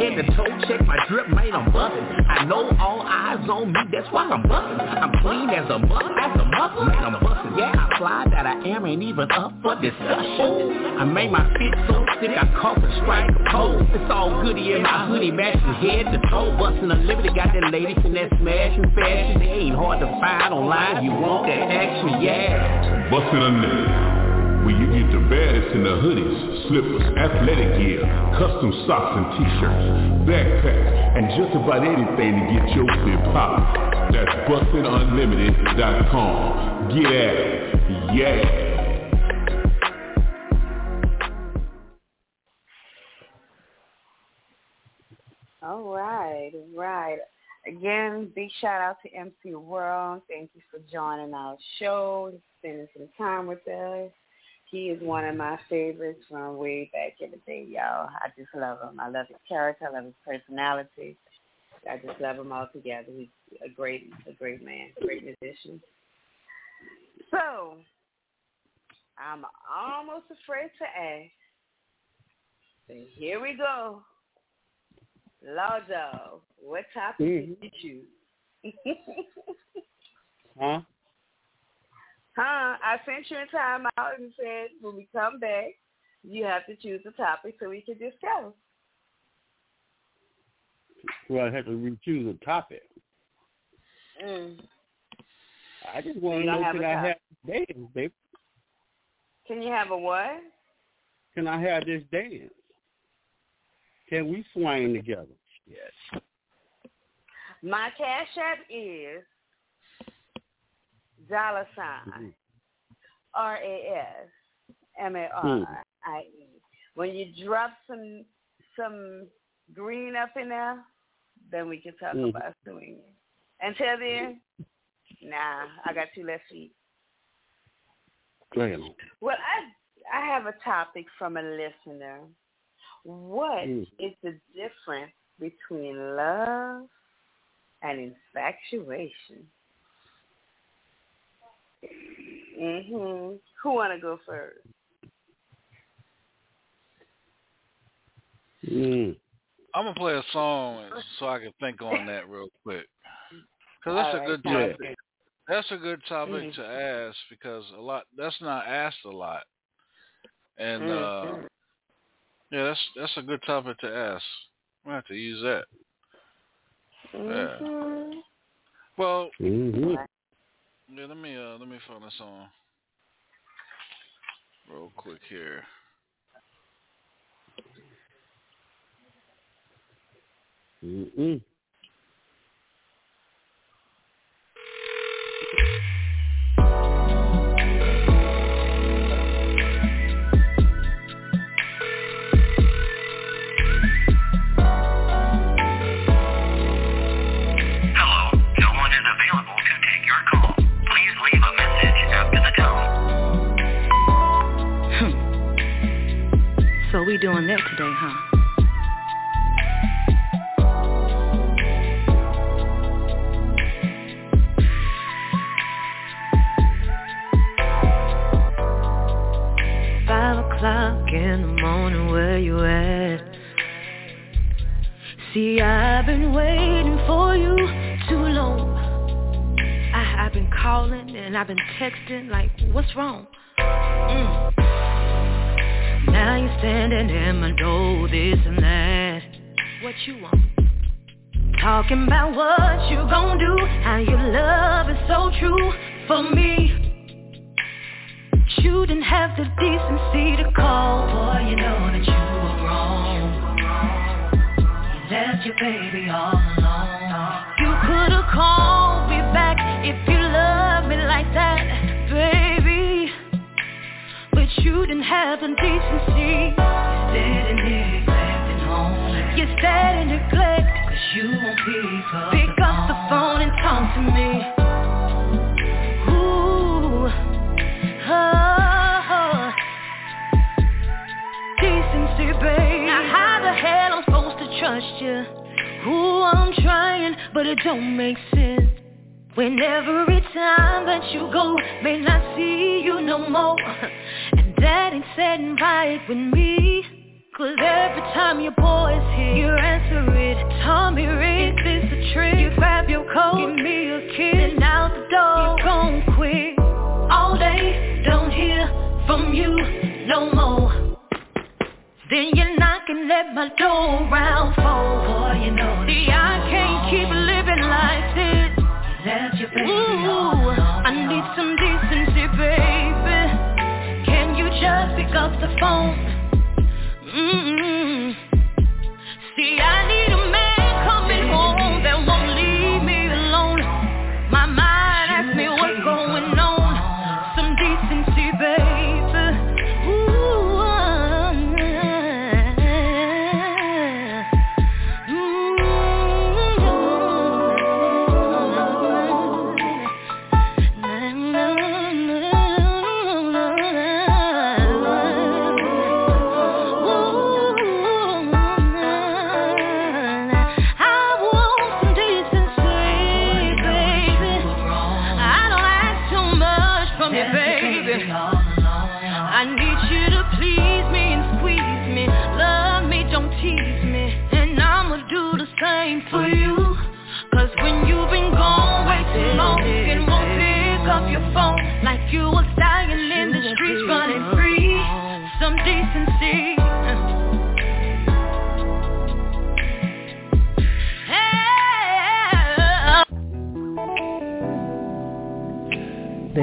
S11: head to toe, check my drip, man, I'm buzzing. I know all eyes on me, that's why I'm buzzing. I'm clean as a muscle, as a muscle, man, I'm busting. Yeah, I fly that I am ain't even up for discussion. I made my fit so thick, I cough and strike a pole. It's all goody in my hoodie, matching head to toe. Busting unlimited, got that ladies in that smashing fashion. They ain't hard to find online, you want that action, yeah.
S12: Bustin' Unlimited. Where you get the baddest in the hoodies, slippers, athletic gear, custom socks and t-shirts, backpacks, and just about anything to get your fit poppin'. That's bustinunlimited.com. Get at it. Yeah.
S2: All right, right. Again, big shout out to MC World. Thank you for joining our show, spending some time with us. He is one of my favorites from way back in the day, y'all. I just love him. I love his character. I love his personality. I just love him all together. He's a great, a great man, great musician. So, I'm almost afraid to ask. But here we go. Lardo, what topic
S9: Mhm.
S2: did you choose?
S9: Huh?
S2: Huh? I sent you a time out and said when we come back, you have to choose a topic so we can discuss.
S9: Well, I have to re-choose a topic.
S2: Mm.
S9: I just want to know can I have this dance, babe?
S2: Can you have a what?
S9: Can I have this dance? Can we swing together? Yes.
S2: My cash app is dollar sign R A S M A R I E. When you drop some some green up in there, then we can talk
S13: Mhm.
S2: about swinging. Until then, nah, I got two left feet.
S13: Ahead.
S2: Well, I I have a topic from a listener. What is
S13: Mm.
S2: the difference between love and infatuation? Mhm. Who want to go first?
S13: Mm.
S3: I'm gonna play a song so I can think on that real quick. Cause that's
S2: All
S3: a good
S2: sounds
S3: topic. That's a good topic
S2: Mhm.
S3: to ask because a lot that's not asked a lot, and uh
S2: Mhm.
S3: yeah, that's that's a good topic to ask. I have to use that.
S2: Mhm.
S3: Well,
S13: Mhm.
S3: Yeah, let me uh let me find a song real quick here.
S13: Mm-mm.
S1: So we doing that today, huh?
S14: Five o'clock in the morning, where you at? See, I've been waiting for you too long. I, I've been calling and I've been texting like, what's wrong? Mm. Now you're standing in my door, this and that. What you want? Talking about what you gon' do, how your love is so true for me. You didn't have the decency to call. Boy, you know that you were wrong. You left your baby all alone. You could've called me back if you loved me like that, you didn't have the decency. Neglecting home. You stayed in neglect. Cause you won't pick up Pick the up the phone and talk to me. Ooh. Oh, decency, babe. Now how the hell I'm supposed to trust you? Ooh, I'm trying, but it don't make sense. When every time that you go, may not see you no more. And that ain't setting right with me. Cause every time your boy's here, you answer it. Tommy Ray, is this a trick? You grab your coat, give me a kiss, and out the door, you're gone quick. All day, don't hear from you no more. Then you're knocking at my door round four. Boy, you know See, I can't keep living like this. Left your baby Ooh, I need some decency, baby. Can you just pick up the phone? Mm-mm. See, I need a man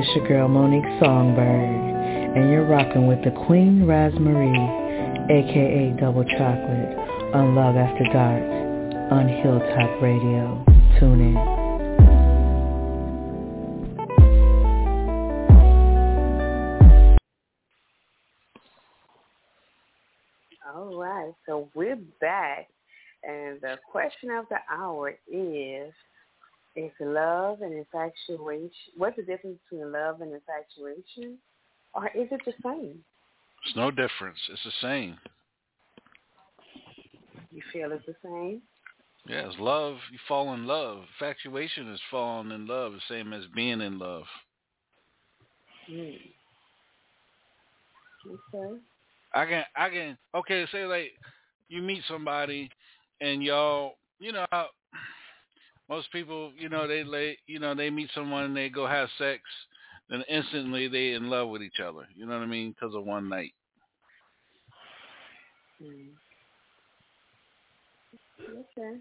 S15: This your girl Monique Songbird, and you're rocking with the Queen Razmarie, aka Double Chocolate, on Love After Dark, on Hilltop Radio. Tune in.
S2: All right, so we're back, And the question of the hour is: Is love and infatuation? What's the difference between love and infatuation, or is it the same?
S3: It's no difference. It's the same.
S2: You feel it's the same?
S3: Yeah, it's love. You fall in love. Infatuation is falling in love, the same as being in love.
S2: Hmm. Okay.
S3: I can, I can. Okay, say like you meet somebody, and y'all, you know, most people, you know, they lay, you know, they meet someone and they go have sex, then instantly they in love with each other. You know what I mean? Because of one night.
S2: Hmm. Okay.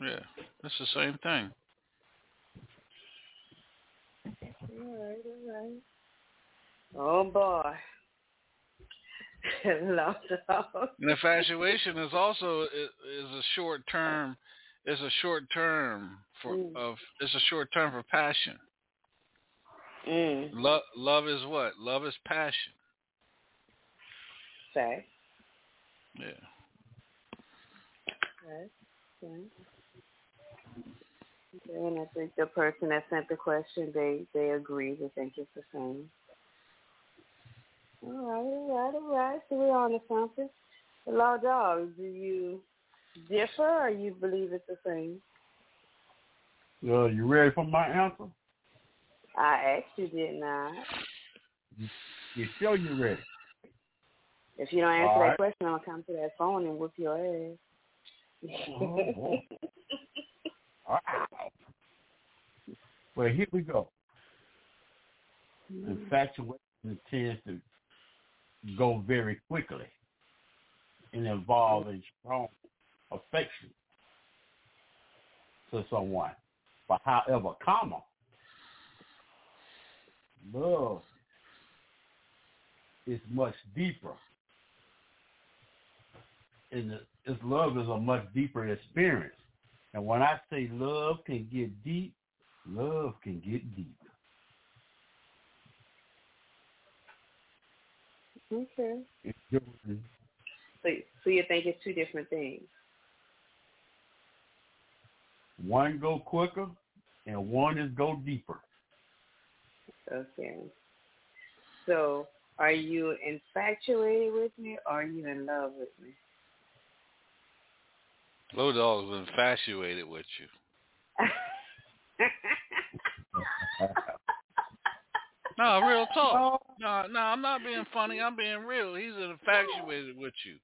S3: Yeah, it's the same thing.
S2: All right, all right. Oh boy. Lost dog.
S3: And infatuation is also is a short term. It's a short term for
S2: Mm.
S3: of. It's a short term for passion.
S2: Mm.
S3: Love, love is what? Love is passion.
S2: Say.
S3: Yeah.
S2: Okay. Okay. And I think the person that sent the question, they they agree. They think it's the same. All right, all right, all right. So we're on to something. The law dog, do you differ or you believe it's the same?
S9: Uh, you ready for my answer?
S2: I asked you, didn't I?
S9: You sure you ready?
S2: If you don't answer
S9: All
S2: that
S9: right.
S2: question, I'll come to that phone and whoop your ass.
S9: Oh. Wow. Well, here we go. Infatuation tends to go very quickly and involve a strong affection to someone. But however, comma, love is much deeper. And this love is a much deeper experience. And when I say love can get deep, love can get deep.
S2: okay. So, so you think it's two different things?
S9: One go quicker and one is go deeper.
S2: Okay. So, are you infatuated with me or are you in love with me?
S3: Law Dog's infatuated with you. No, real talk. No, no, I'm not being funny. I'm being real. He's infatuated with you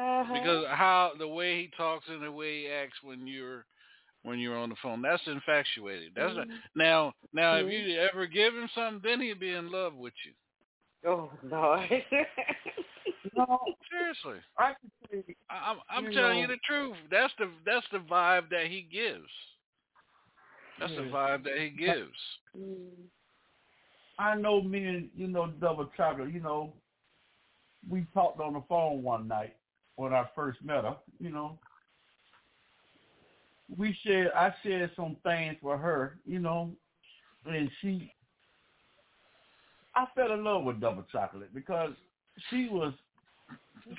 S2: Uh-huh.
S3: because how the way he talks and the way he acts when you're when you're on the phone. That's infatuated. That's
S2: Mhm.
S3: now now if
S2: Mhm.
S3: you ever give him something, then he'd be in love with you.
S2: Oh Lord.
S9: no,
S3: seriously.
S9: I
S3: I'm I'm
S9: you
S3: telling
S9: know-
S3: you the truth. That's the that's the vibe that he gives. That's the vibe that he gives.
S2: Mm.
S9: I know me and you know Double Chocolate. You know, we talked on the phone one night when I first met her. You know, we shared. I shared some things with her. You know, and she. I fell in love with Double Chocolate because she was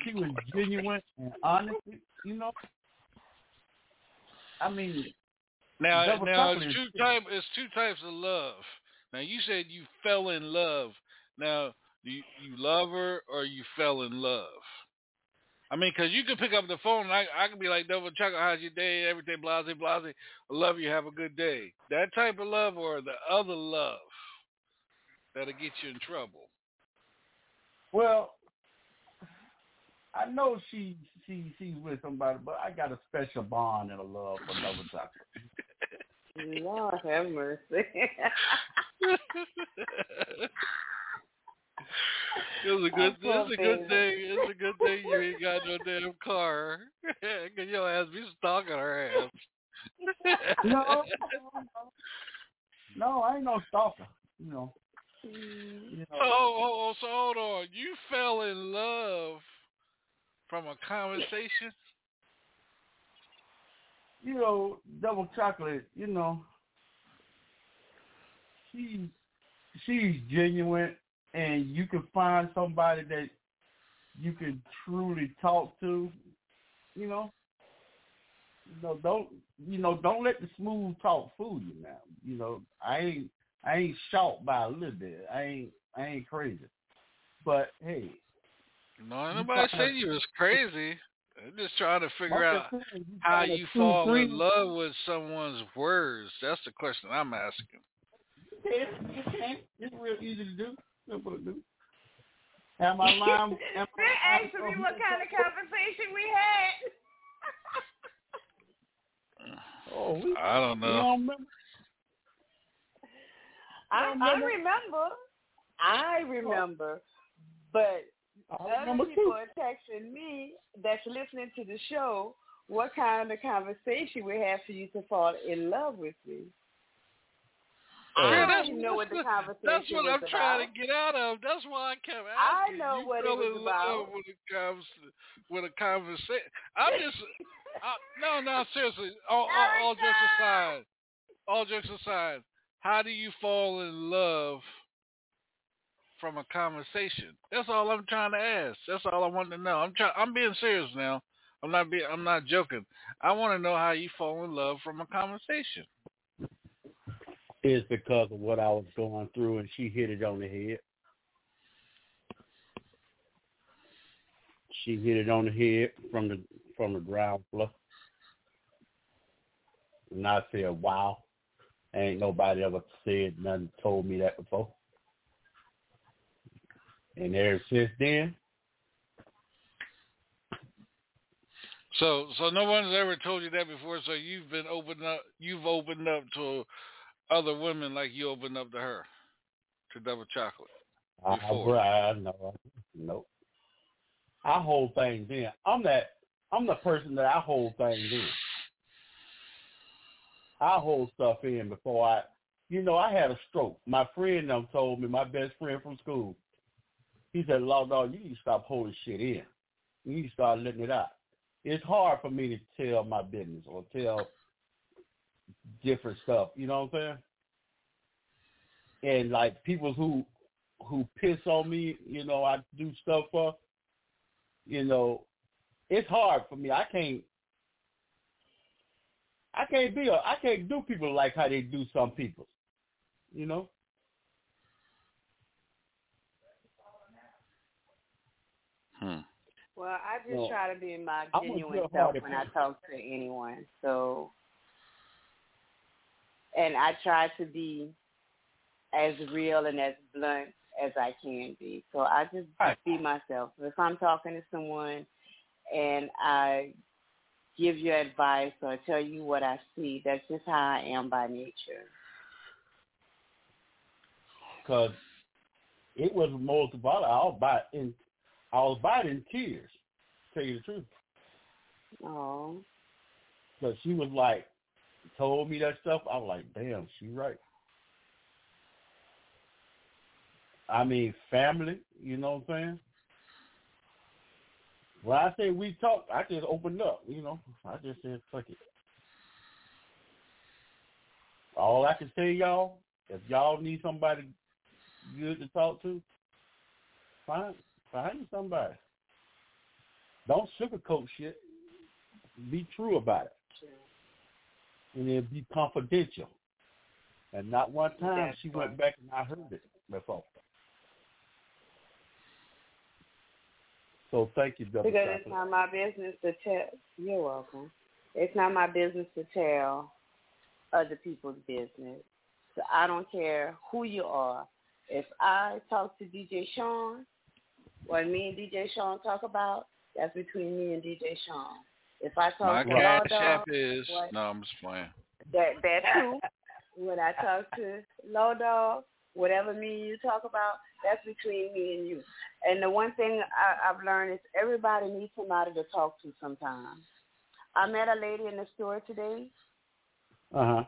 S9: she was genuine and honest. You know, I mean,
S3: Now,
S9: Double
S3: now it's two type. It's two types of love. Now you said you fell in love. Now you you love her or you fell in love. I mean, 'cause you could pick up the phone and I I could be like, "Double chocolate, how's your day? Everything, blase, blase. Love you. Have a good day." That type of love or the other love that'll get you in trouble.
S9: Well, I know she she she's with somebody, but I got a special bond and a love for Double Chocolate.
S2: Lord have mercy.
S3: It was a good. It's a good thing. It's a good thing you ain't got no damn car. Cause your ass be stalking her ass.
S9: No, no, I ain't no stalker. You know, mm. you know.
S3: Oh, oh, oh, so hold on. You fell in love from a conversation.
S9: you know, double chocolate, you know, she's she's genuine, and you can find somebody that you can truly talk to,
S16: You know, you know, don't you know? Don't let the smooth talk fool you. Now, you know, I ain't I ain't shocked by a little bit. I ain't I ain't crazy, but hey,
S3: No, nobody said you was crazy. I'm just trying to figure out
S16: saying, you
S3: how you
S16: two,
S3: fall
S16: three-
S3: in love with someone's words. That's the question I'm asking.
S16: Yeah, you can. It's real easy to do. Simple to do. Am I lying? Am
S2: They're asking me what kind of conversation we had.
S16: Oh, we,
S3: I don't
S16: you
S3: know.
S16: don't remember?
S2: I,
S16: don't
S2: I
S16: remember?
S2: remember. I oh. remember. But
S16: I remember
S2: other
S16: too.
S2: people are texting me that's listening to the show what kind of conversation we have for you to fall in love with me. Uh, I
S3: Yeah,
S2: don't
S3: that's-
S2: even know what the
S3: that's
S2: conversation
S3: That's what I'm trying to get out of. That's why I kept
S2: I know
S3: you
S2: what it
S3: fell
S2: was
S3: in
S2: about.
S3: love When it comes to, with a conversation, I'm just I, no, no, seriously. All, all, all jokes aside, all jokes aside, how do you fall in love from a conversation? That's all I'm trying to ask. That's all I want to know. I'm trying. I'm being serious now. I'm not being. I'm not joking. I want to know how you fall in love from a conversation.
S9: It's because of what I was going through, and she hit it on the head. She hit it on the head from the from the ground floor. And I said, "Wow, ain't nobody ever said nothing, told me that before." And ever since then,
S3: So, so no one's ever told you that before. So you've been opened up. You've opened up to other women like you opened up to her, to Double Chocolate.
S9: I,
S3: Before.
S9: I no, no. I hold things in. I'm that. I'm the person that I hold things in. I hold stuff in before I. You know, I had a stroke. My friend them told me, my best friend from school. He said, "Law dog, you need to stop holding shit in. You need to start letting it out." It's hard for me to tell my business or tell different stuff. You know what I'm saying? And like people who who piss on me, you know, I do stuff for, you know, it's hard for me. I can't I can't be a I can't do people like how they do some people. You know?
S3: Hmm.
S2: Well, I just
S9: Well,
S2: try to be my genuine self when I talk to anyone. So, and I try to be as real and as blunt as I can be. So I just
S9: Right.
S2: be myself. If I'm talking to someone and I give you advice or tell you what I see, that's just how I am by nature.
S9: Cause it was most about I was about in I was about in tears, tell you the truth.
S2: Oh,
S9: But she was like told me that stuff, I was like, damn, she right. I mean, family, you know what I'm saying? When I say we talk, I just opened up, you know. I just said, fuck it. All I can say, y'all, if y'all need somebody good to talk to, find find somebody. Don't sugarcoat shit. Be true about it. And then be confidential. And not one time
S2: That's
S9: she
S2: right.
S9: went back and I heard it before. So thank you, Double
S2: because it's not my business to tell. You're welcome. It's not my business to tell other people's business. So I don't care who you are. If I talk to DJ Sean, what me and DJ Sean talk about, that's between me and DJ Sean. If I
S3: My
S2: talk to Law
S3: cash
S2: Dog,
S3: app is
S2: what-
S3: no. I'm just playing.
S2: that that too. when I talk to Law Dog, whatever me and you talk about, that's between me and you. And the one thing I, I've learned is everybody needs somebody to talk to sometimes. I met a lady in the store today.
S9: Uh huh.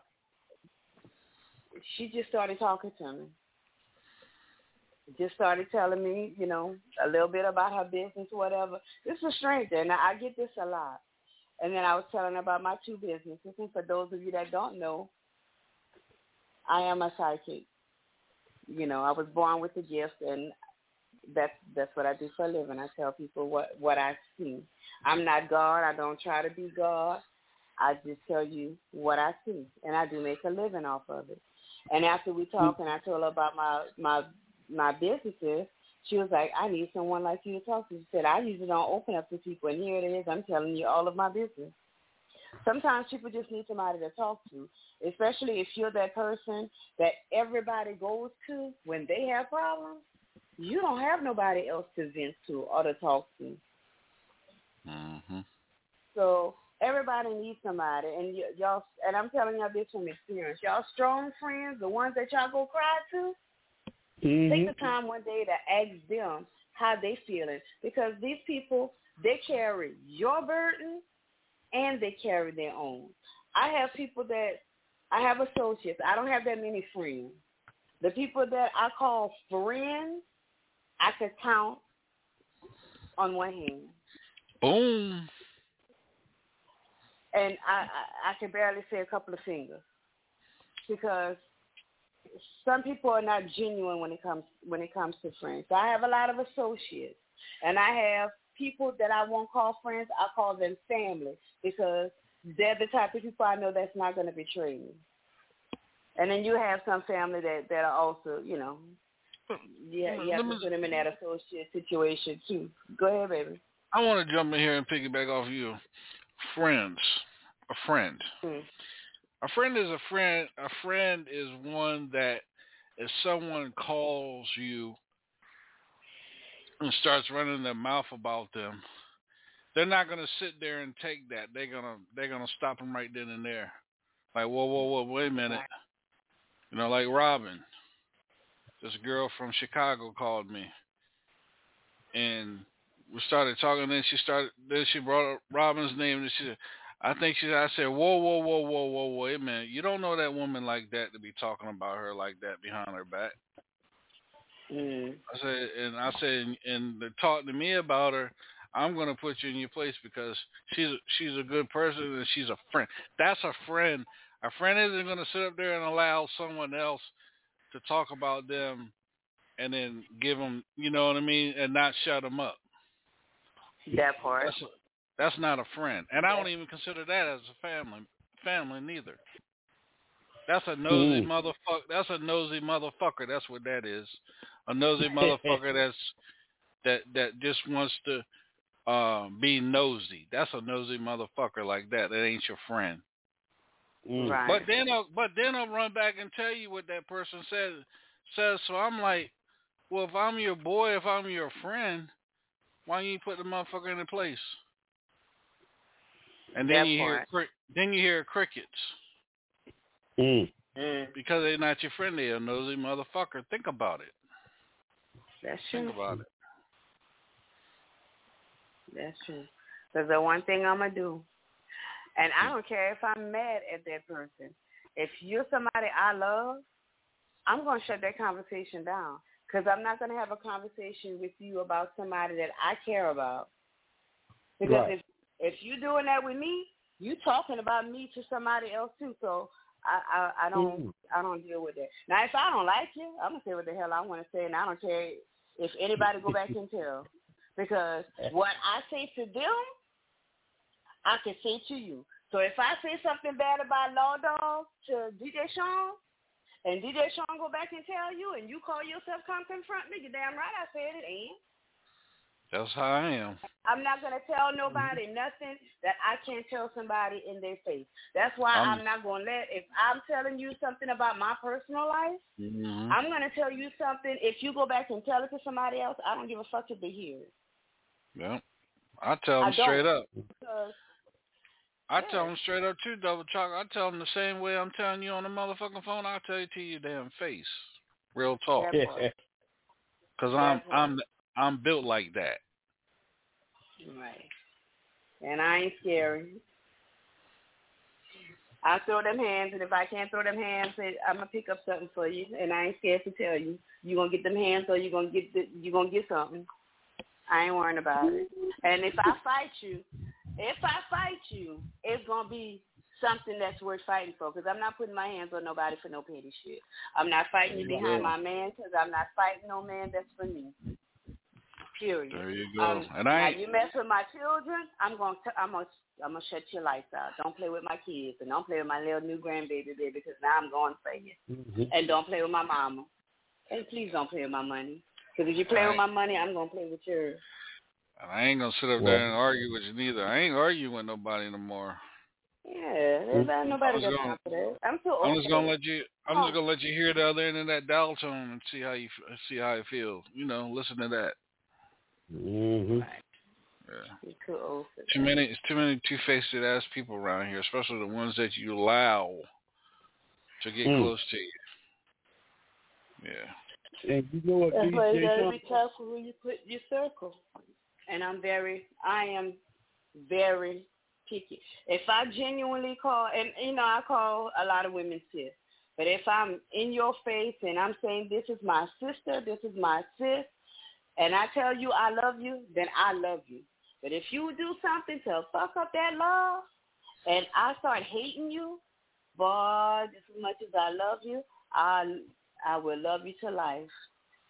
S2: She just started talking to me. Just started telling me, you know, a little bit about her business, whatever. This is a stranger, and I get this a lot. And then I was telling about my two businesses. And for those of you that don't know, I am a psychic. You know, I was born with the gift, and that's that's what I do for a living. I tell people what what I see. I'm not God. I don't try to be God. I just tell you what I see, and I do make a living off of it. And after we talked, mm. and I told her about my my my businesses, she was like, "I need someone like you to talk to." She said, "I usually don't open up to people, and here it is. I'm telling you all of my business." Sometimes people just need somebody to talk to, especially if you're that person that everybody goes to when they have problems. You don't have nobody else to vent to or to talk to.
S3: Mm-hmm.
S2: So everybody needs somebody, and y- y'all. And I'm telling y'all this from experience. Y'all strong friends, the ones that y'all go cry to, Mm-hmm. take the time one day to ask them how they feeling because these people they carry your burden and they carry their own. I have people that I have associates. I don't have that many friends. The people that I call friends, I could count on one hand.
S3: Boom.
S2: and I, I I can barely say a couple of fingers because some people are not genuine when it comes when it comes to friends. I have a lot of associates, and I have people that I won't call friends. I call them family because they're the type of people I know that's not going to betray me. And then you have some family that that are also, you know, yeah, you have to put them in that associate situation too. Go ahead, baby.
S3: I want to jump in here and piggyback off you. Friends, a friend.
S2: Mm.
S3: A friend is a friend. A friend is one that if someone calls you and starts running their mouth about them, they're not gonna sit there and take that. They're gonna they're gonna stop them right then and there. Like whoa whoa whoa wait a minute. You know, like Robin. This girl from Chicago called me, and we started talking. Then she started. Then she brought up Robin's name. And she, I think she. I said, whoa, whoa, whoa, whoa, whoa, wait a minute. You don't know that woman like that to be talking about her like that behind her back.
S2: Mm.
S3: I said, and I said, and, and to talk to me about her, I'm gonna put you in your place because she's she's a good person and she's a friend. That's a friend. A friend isn't gonna sit up there and allow someone else to talk about them and then give them, you know what I mean, and not shut them up.
S2: That part.
S3: That's a, that's not a friend, and I don't even consider that as a family family neither. That's a nosy
S13: Mm.
S3: motherfucker. That's a nosy motherfucker. That's what that is. A nosy motherfucker that's that that just wants to uh, be nosy. That's a nosy motherfucker like that. That ain't your friend.
S13: Mm.
S2: Right.
S3: But then I'll but then I'll run back and tell you what that person said says. So I'm like, well, if I'm your boy, if I'm your friend, why you put the motherfucker in the place? And then
S2: That
S3: you hear
S2: part.
S3: cri- then you hear crickets
S13: Mm.
S2: Mm.
S3: because they're not your friend. They're a nosy motherfucker. Think about it.
S2: That's true.
S3: Think about it.
S2: That's true. Because the one thing I'm gonna do, and I don't care if I'm mad at that person. If you're somebody I love, I'm gonna shut that conversation down. Because I'm not gonna have a conversation with you about somebody that I care about. Because
S13: Right.
S2: if if you're doing that with me, you talking about me to somebody else too. So I I, I don't
S13: Mm.
S2: I don't deal with that. Now if I don't like you, I'm gonna say what the hell I want to say, and I don't care if anybody go back and tell. Because what I say to them, I can say to you. So if I say something bad about Law Dog to DJ Sean, and DJ Sean go back and tell you, and you call yourself come confront me, you damn right I said it, and
S3: That's how I am.
S2: I'm not gonna tell nobody nothing that I can't tell somebody in their face. That's why
S3: I'm-
S2: I'm not gonna let if I'm telling you something about my personal life,
S3: Mhm.
S2: I'm gonna tell you something. If you go back and tell it to somebody else, I don't give a fuck if they hear it.
S3: Yeah. I tell
S2: I
S3: them straight up.
S2: Because
S3: I tell them straight up too, double chalk. I tell them the same way I'm telling you on the motherfucking phone. I'll tell you to your damn face. Real talk. Cause I'm I'm I'm built like that.
S2: Right. And I ain't scary. I throw them hands, and if I can't throw them hands, I'm gonna pick up something for you, and I ain't scared to tell you. You gonna get them hands, or you gonna get the, you gonna get something. I ain't worrying about it. And if I fight you, if I fight you, it's gonna be something that's worth fighting for. Because I'm not putting my hands on nobody for no petty shit. I'm not fighting you behind my man, because I'm not fighting no man that's for me. Period.
S3: There you go.
S2: Um,
S3: and I ain't,
S2: you mess with my children, I'm gonna t- I'm gonna I'm gonna shut your lights out. Don't play with my kids, and don't play with my little new grandbaby baby, because now I'm going for you.
S13: Mm-hmm.
S2: And don't play with my mama. And please don't play with my money, because if you play with my money, I'm gonna play with yours.
S3: and I ain't gonna sit up there and argue with you neither. I ain't arguing with nobody no more.
S2: Yeah, there's not nobody
S3: I'm
S2: got time
S3: gonna-
S2: for that. I'm too old.
S3: I'm just gonna let you. I'm
S2: Oh.
S3: just gonna let you hear the other end of that dial tone and see how you see how it feels. You know, listen to that.
S13: Mm-hmm.
S3: Yeah.
S2: You're too old for that.
S3: Too many. It's too many two-faced ass people around here, especially the ones that you allow to get
S13: Mm.
S3: close to you. Yeah.
S13: And you know what,
S2: That's why you gotta be careful who you put in your circle. And I'm very, I am very picky. If I genuinely call, and you know, I call a lot of women sis, but if I'm in your face and I'm saying this is my sister, this is my sis, and I tell you I love you, then I love you. But if you do something to fuck up that love, and I start hating you, boy, as much as I love you, I I will love you to life,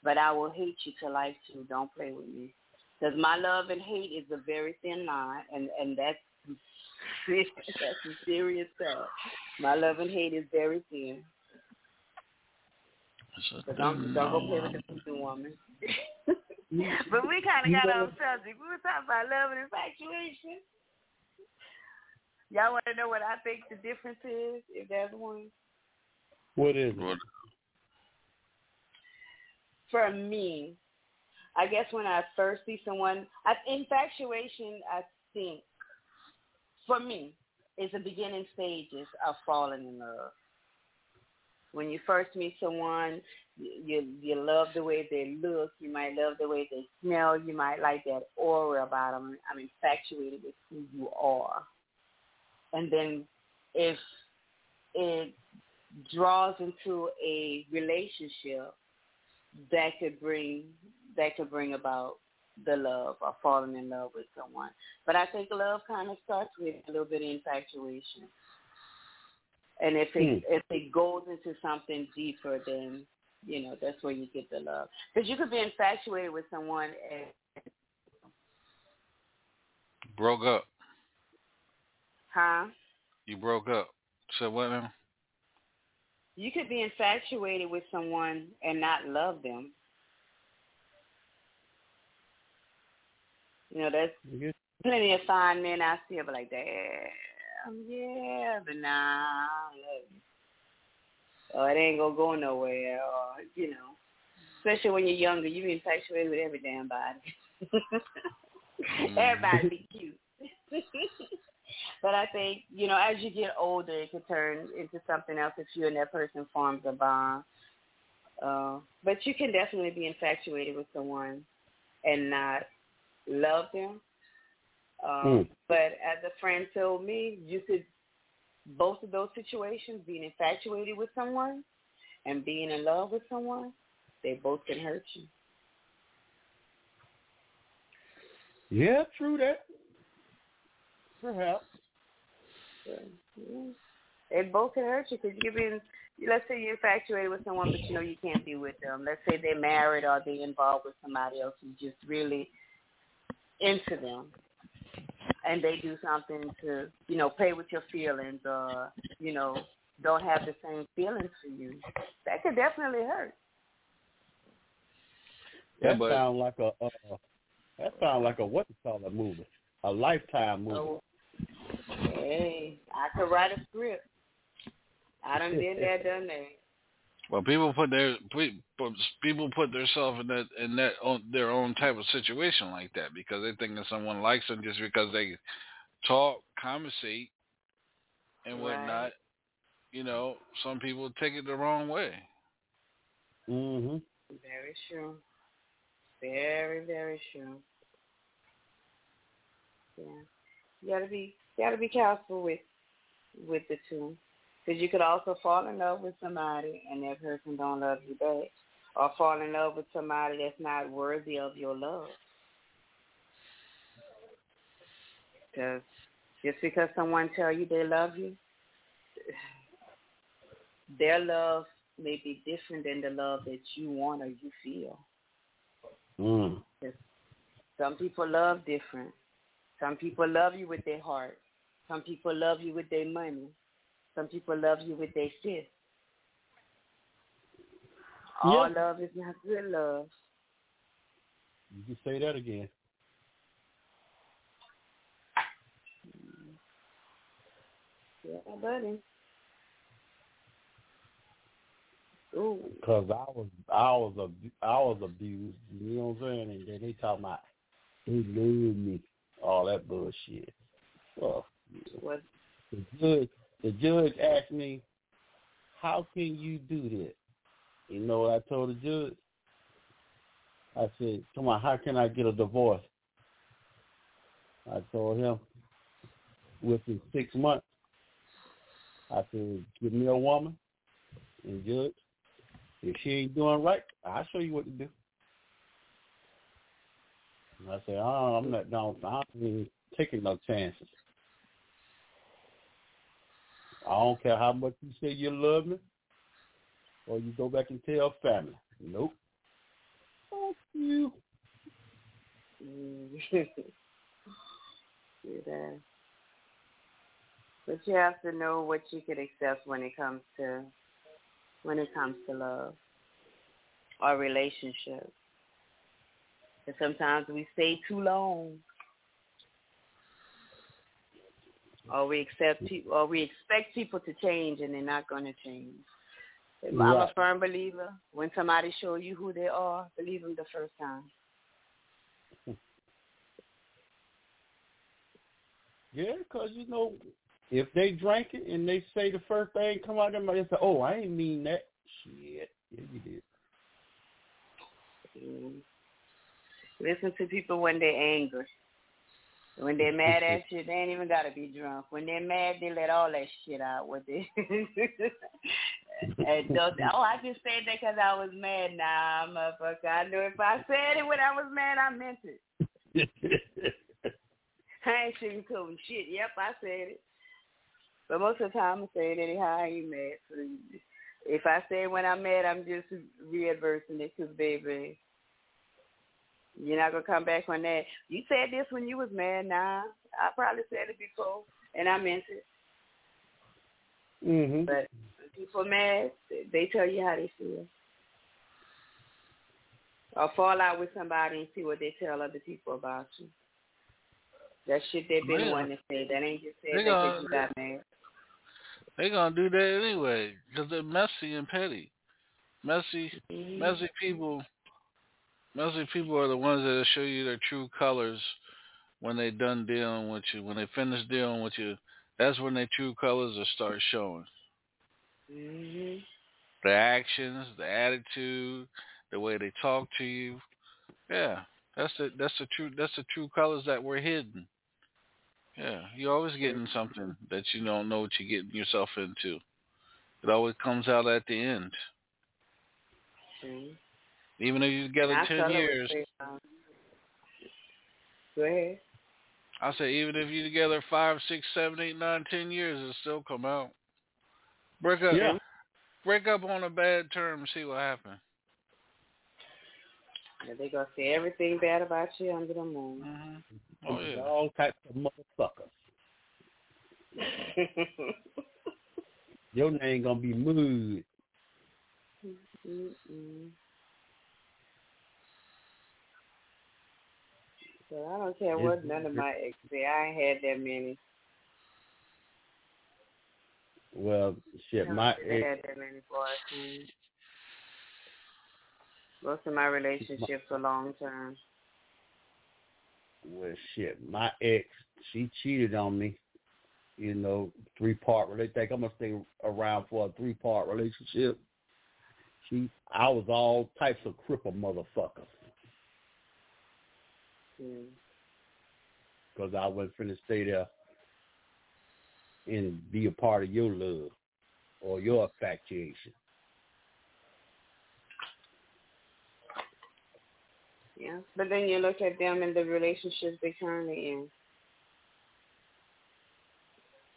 S2: but I will hate you to life too. Don't play with me, because my love and hate is a very thin line, and and that's that's some serious stuff. My love and hate is very thin. So don't don't go play with the woman. but we kind of got
S13: know-
S2: off subject. We were talking about love and infatuation. Y'all want to know what I think the difference is, if there's one?
S13: What is it?
S2: For me, I guess when I first see someone, I, infatuation, I think, for me, is the beginning stages of falling in love. When you first meet someone, you, you love the way they look. You might love the way they smell. You might like that aura about them. I'm infatuated with who you are. And then if it draws into a relationship, that could bring that could bring about the love or falling in love with someone. But I think love kind of starts with a little bit of infatuation. And if it hmm. if it goes into something deeper, then you know that's where you get the love. Because you could be infatuated with someone and
S3: Broke up.
S2: huh?
S3: You broke up. So what now?
S2: You could be infatuated with someone and not love them. You know, there's plenty of fine men I see, but like, damn, yeah, but nah, I don't love you. Or it ain't gonna go nowhere, or you know, especially when you're younger, you be infatuated with every damn body. Everybody be cute. but I think, you know, as you get older, it could turn into something else if you and that person forms a bond. Uh, but you can definitely be infatuated with someone and not love them. Um,
S13: Mm.
S2: But as a friend told me, you could both of those situations, being infatuated with someone and being in love with someone, they both can hurt you.
S13: Yeah, true that. Perhaps.
S2: Yeah. They both can hurt you because you've been, let's say you're infatuated with someone, but you know you can't be with them. Let's say they're married or they're involved with somebody else who's just really into them. And they do something to, you know, play with your feelings or, you know, don't have the same feelings for you. That could definitely hurt.
S3: Yeah,
S13: That
S3: but-
S13: sound like a uh, that sound like a what you call a movie, a lifetime movie.
S2: So, hey, I could write a script. I done been there, done that.
S3: Well, people put their pe- people put themselves in that in that own, their own type of situation like that because they think that someone likes them just because they talk, conversate, and whatnot.
S2: Right.
S3: You know, some people take it the wrong way.
S13: Mhm.
S2: Very true. Very, very true. Yeah, you gotta be, you gotta be careful with, with the two, because you could also fall in love with somebody and that person don't love you back, or fall in love with somebody that's not worthy of your love. Because just because someone tell you they love you, their love may be different than the love that you want or you feel.
S13: Mm.
S2: Some people love different. Some people love you with their heart. Some people love you with their money. Some people love you with their fist. All
S9: Yeah.
S2: love is not good love.
S9: You can say that again. Mm.
S2: Yeah, buddy. Ooh.
S9: Cause I was I was a I was abused. You know what I'm saying? And then they talking about they love me, all that bullshit. Well,
S2: What?
S9: the judge the judge asked me, "How can you do that?" You know what I told the judge? I said, "Come on, how can I get a divorce?" I told him, within six months, I said, "Give me a woman, and judge, if she ain't doing right, I'll show you what to do." And I said, "Oh, I'm not down. I'm taking no chances. I don't care how much you say you love me, or you go back and tell family. Nope. Fuck you.
S2: Mm. But you have to know what you can accept when it comes to when it comes to love or relationships. And sometimes we stay too long, or we accept people, or we expect people to change, and they're not going to change. I'm a firm believer. When somebody show you who they are, believe them the first time.
S9: Yeah, 'cause you know, if they drank it and they say the first thing come out of their mouth, they say, "Oh, I ain't mean that." Shit, yeah, you did.
S2: Mm. Listen to people when they're angry. When they're mad at you, they ain't even gotta be drunk. When they're mad, they let all that shit out. with it. and don't, oh, I just said that 'cause I was mad. Nah, motherfucker. I knew if I said it when I was mad, I meant it. I ain't sugarcoating shit. Yep, I said it. But most of the time, I say it anyhow. I ain't mad. So if I say it when I'm mad, I'm just readversing it 'cause baby, you're not gonna come back on that. You said this when you was mad. Nah, I probably said it before, and I meant it.
S9: Mm-hmm.
S2: But when people mad, they- they tell you how they feel. Or fall out with somebody and see what they tell other people about you. That shit they've been
S3: Yeah.
S2: wanting to say. That ain't just said
S3: They gonna-
S2: you got mad.
S3: They gonna do that anyway because they're messy and petty. Messy,
S2: Mm-hmm.
S3: messy people. Messy people are the ones that show you their true colors when they done dealing with you. When they finish dealing with you, that's when their true colors will start showing.
S2: hmm
S3: The actions, the attitude, the way they talk to you. Yeah, that's the that's the true that's the true colors that were hidden. Yeah, you're always getting something that you don't know what you're getting yourself into. It always comes out at the end.
S2: See?
S3: Even if you're together
S2: I
S3: ten
S2: tell her what
S3: years,
S2: they, Go ahead.
S3: I say even if you're together five, six, seven, eight, nine, ten years, it'll still come out. Break up,
S9: Yeah.
S3: break up on a bad term, and see what happens.
S2: Yeah, they gonna say everything bad about you under the moon.
S3: Mm-hmm. Oh yeah.
S9: All types of motherfuckers. Your name gonna be Mood.
S2: Mm-mm. So I don't care what none of my ex say. I ain't had that many.
S9: Well, shit, my
S2: ex had that many boyfriends. Most of my relationships are long term.
S9: well, shit, my ex, she cheated on me. You know, three part. They think I'm gonna stay around for a three part relationship. She, I was all types of cripple motherfuckers
S2: Mm.
S9: Because I wasn't finna stay there and be a part of your love or your infatuation.
S2: Yeah, but then you look at them and the relationships they currently in.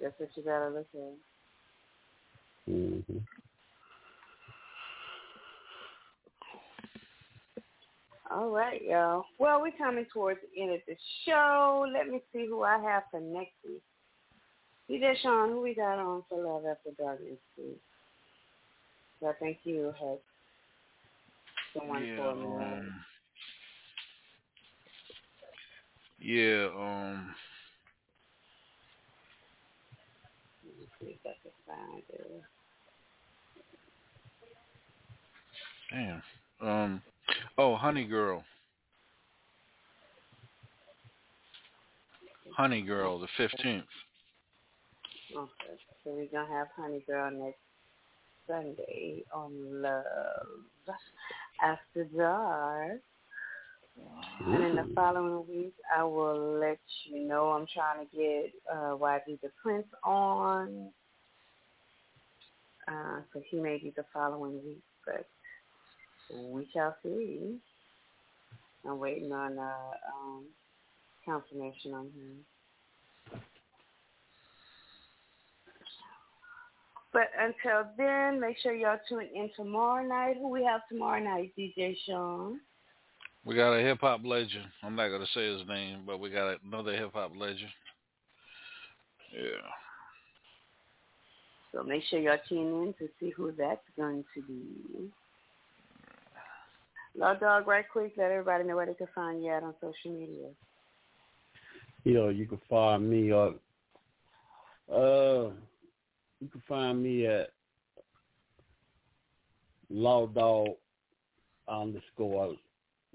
S2: That's what you gotta look at.
S9: Mm-hmm.
S2: All right, y'all. Well, we're coming towards the end of the show. Let me see who I have for next week. DJ Sean, who we got on for Love After Dark next week? I think you someone
S3: Yeah,
S2: for me.
S3: um, yeah, um,
S2: Let me see if I can find it.
S3: damn. Um, oh, Honey Girl. Honey Girl, the 15th.
S2: Okay, so we're gonna have Honey Girl next Sunday on Love After Dark. And in the following week, I will let you know. I'm trying to get uh, YG the Prince on. Uh, so he may be the following week, but we shall see. I'm waiting on uh, um, confirmation on him. But until then, make sure y'all tune in tomorrow night. Who we have tomorrow night, DJ Sean?
S3: We got a hip hop legend. I'm not gonna say his name, but we got another hip hop legend. Yeah.
S2: So make sure y'all tune in to see who that's going to be. Law Dog, right quick, let everybody know where they can find you at on social media.
S9: You know, you can find me on uh you can find me at Law Dog underscore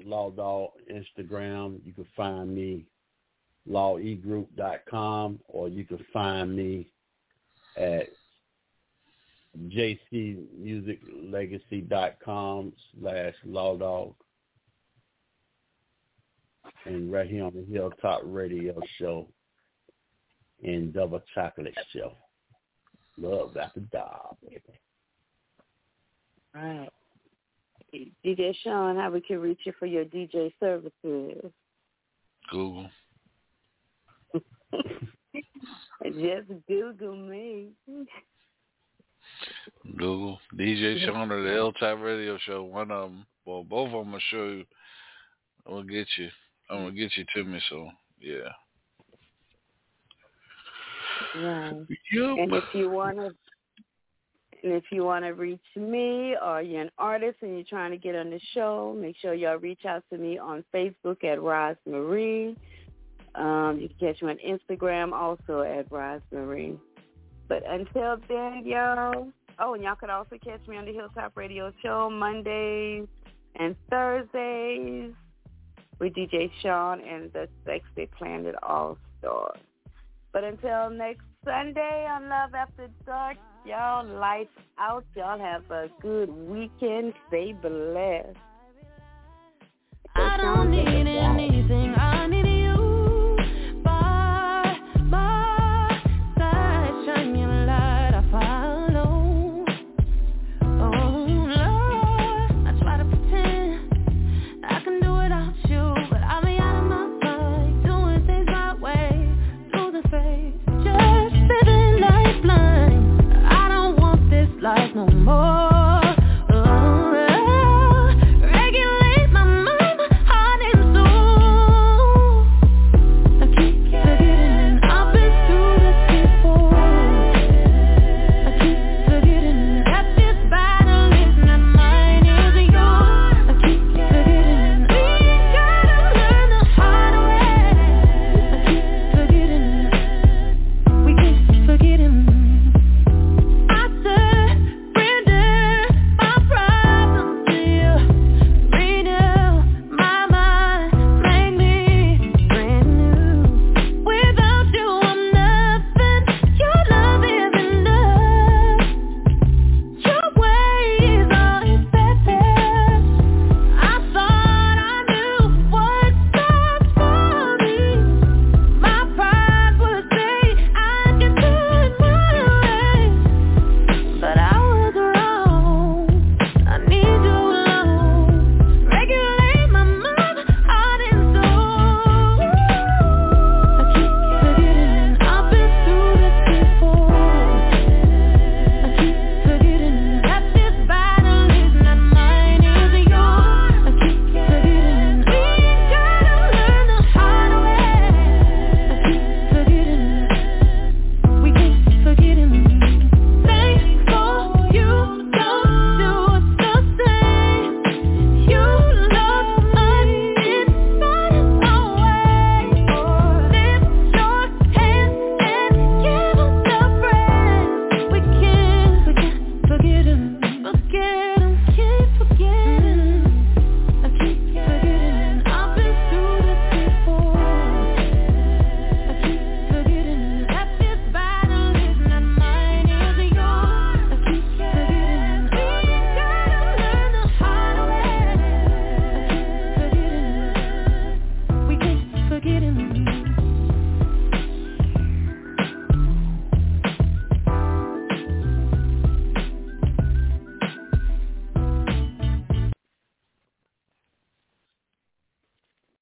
S9: Law Dog Instagram. You can find me lawegroup.com or you can find me at jcmusiclegacy.com slash Law Dog. And right here on the Hilltop Radio Show and Double Chocolate Show. Love After Dark, baby.
S2: All right. DJ Sean, how we can reach you for your DJ services?
S3: Google.
S2: Just Google me.
S3: Google. DJ Sean or the Hilltop Radio Show. One of them. Well, both of them will show you. I'm gonna get you. I'm gonna get you to me. So yeah.
S2: Right.
S3: Yep.
S2: And if you wanna and if you want to reach me or you're an artist and you're trying to get on the show, make sure y'all reach out to me on Facebook at Roz Marie. Um, you can catch me on Instagram also at Roz Marie. But until then, y'all. Oh, and y'all could also catch me on the Hilltop Radio Show Mondays and Thursdays with DJ Sean and the Sexy Planet All Stars. But until next Sunday on Love After Dark, y'all lights out. Y'all have a good weekend. Stay blessed.
S14: I don't need anything.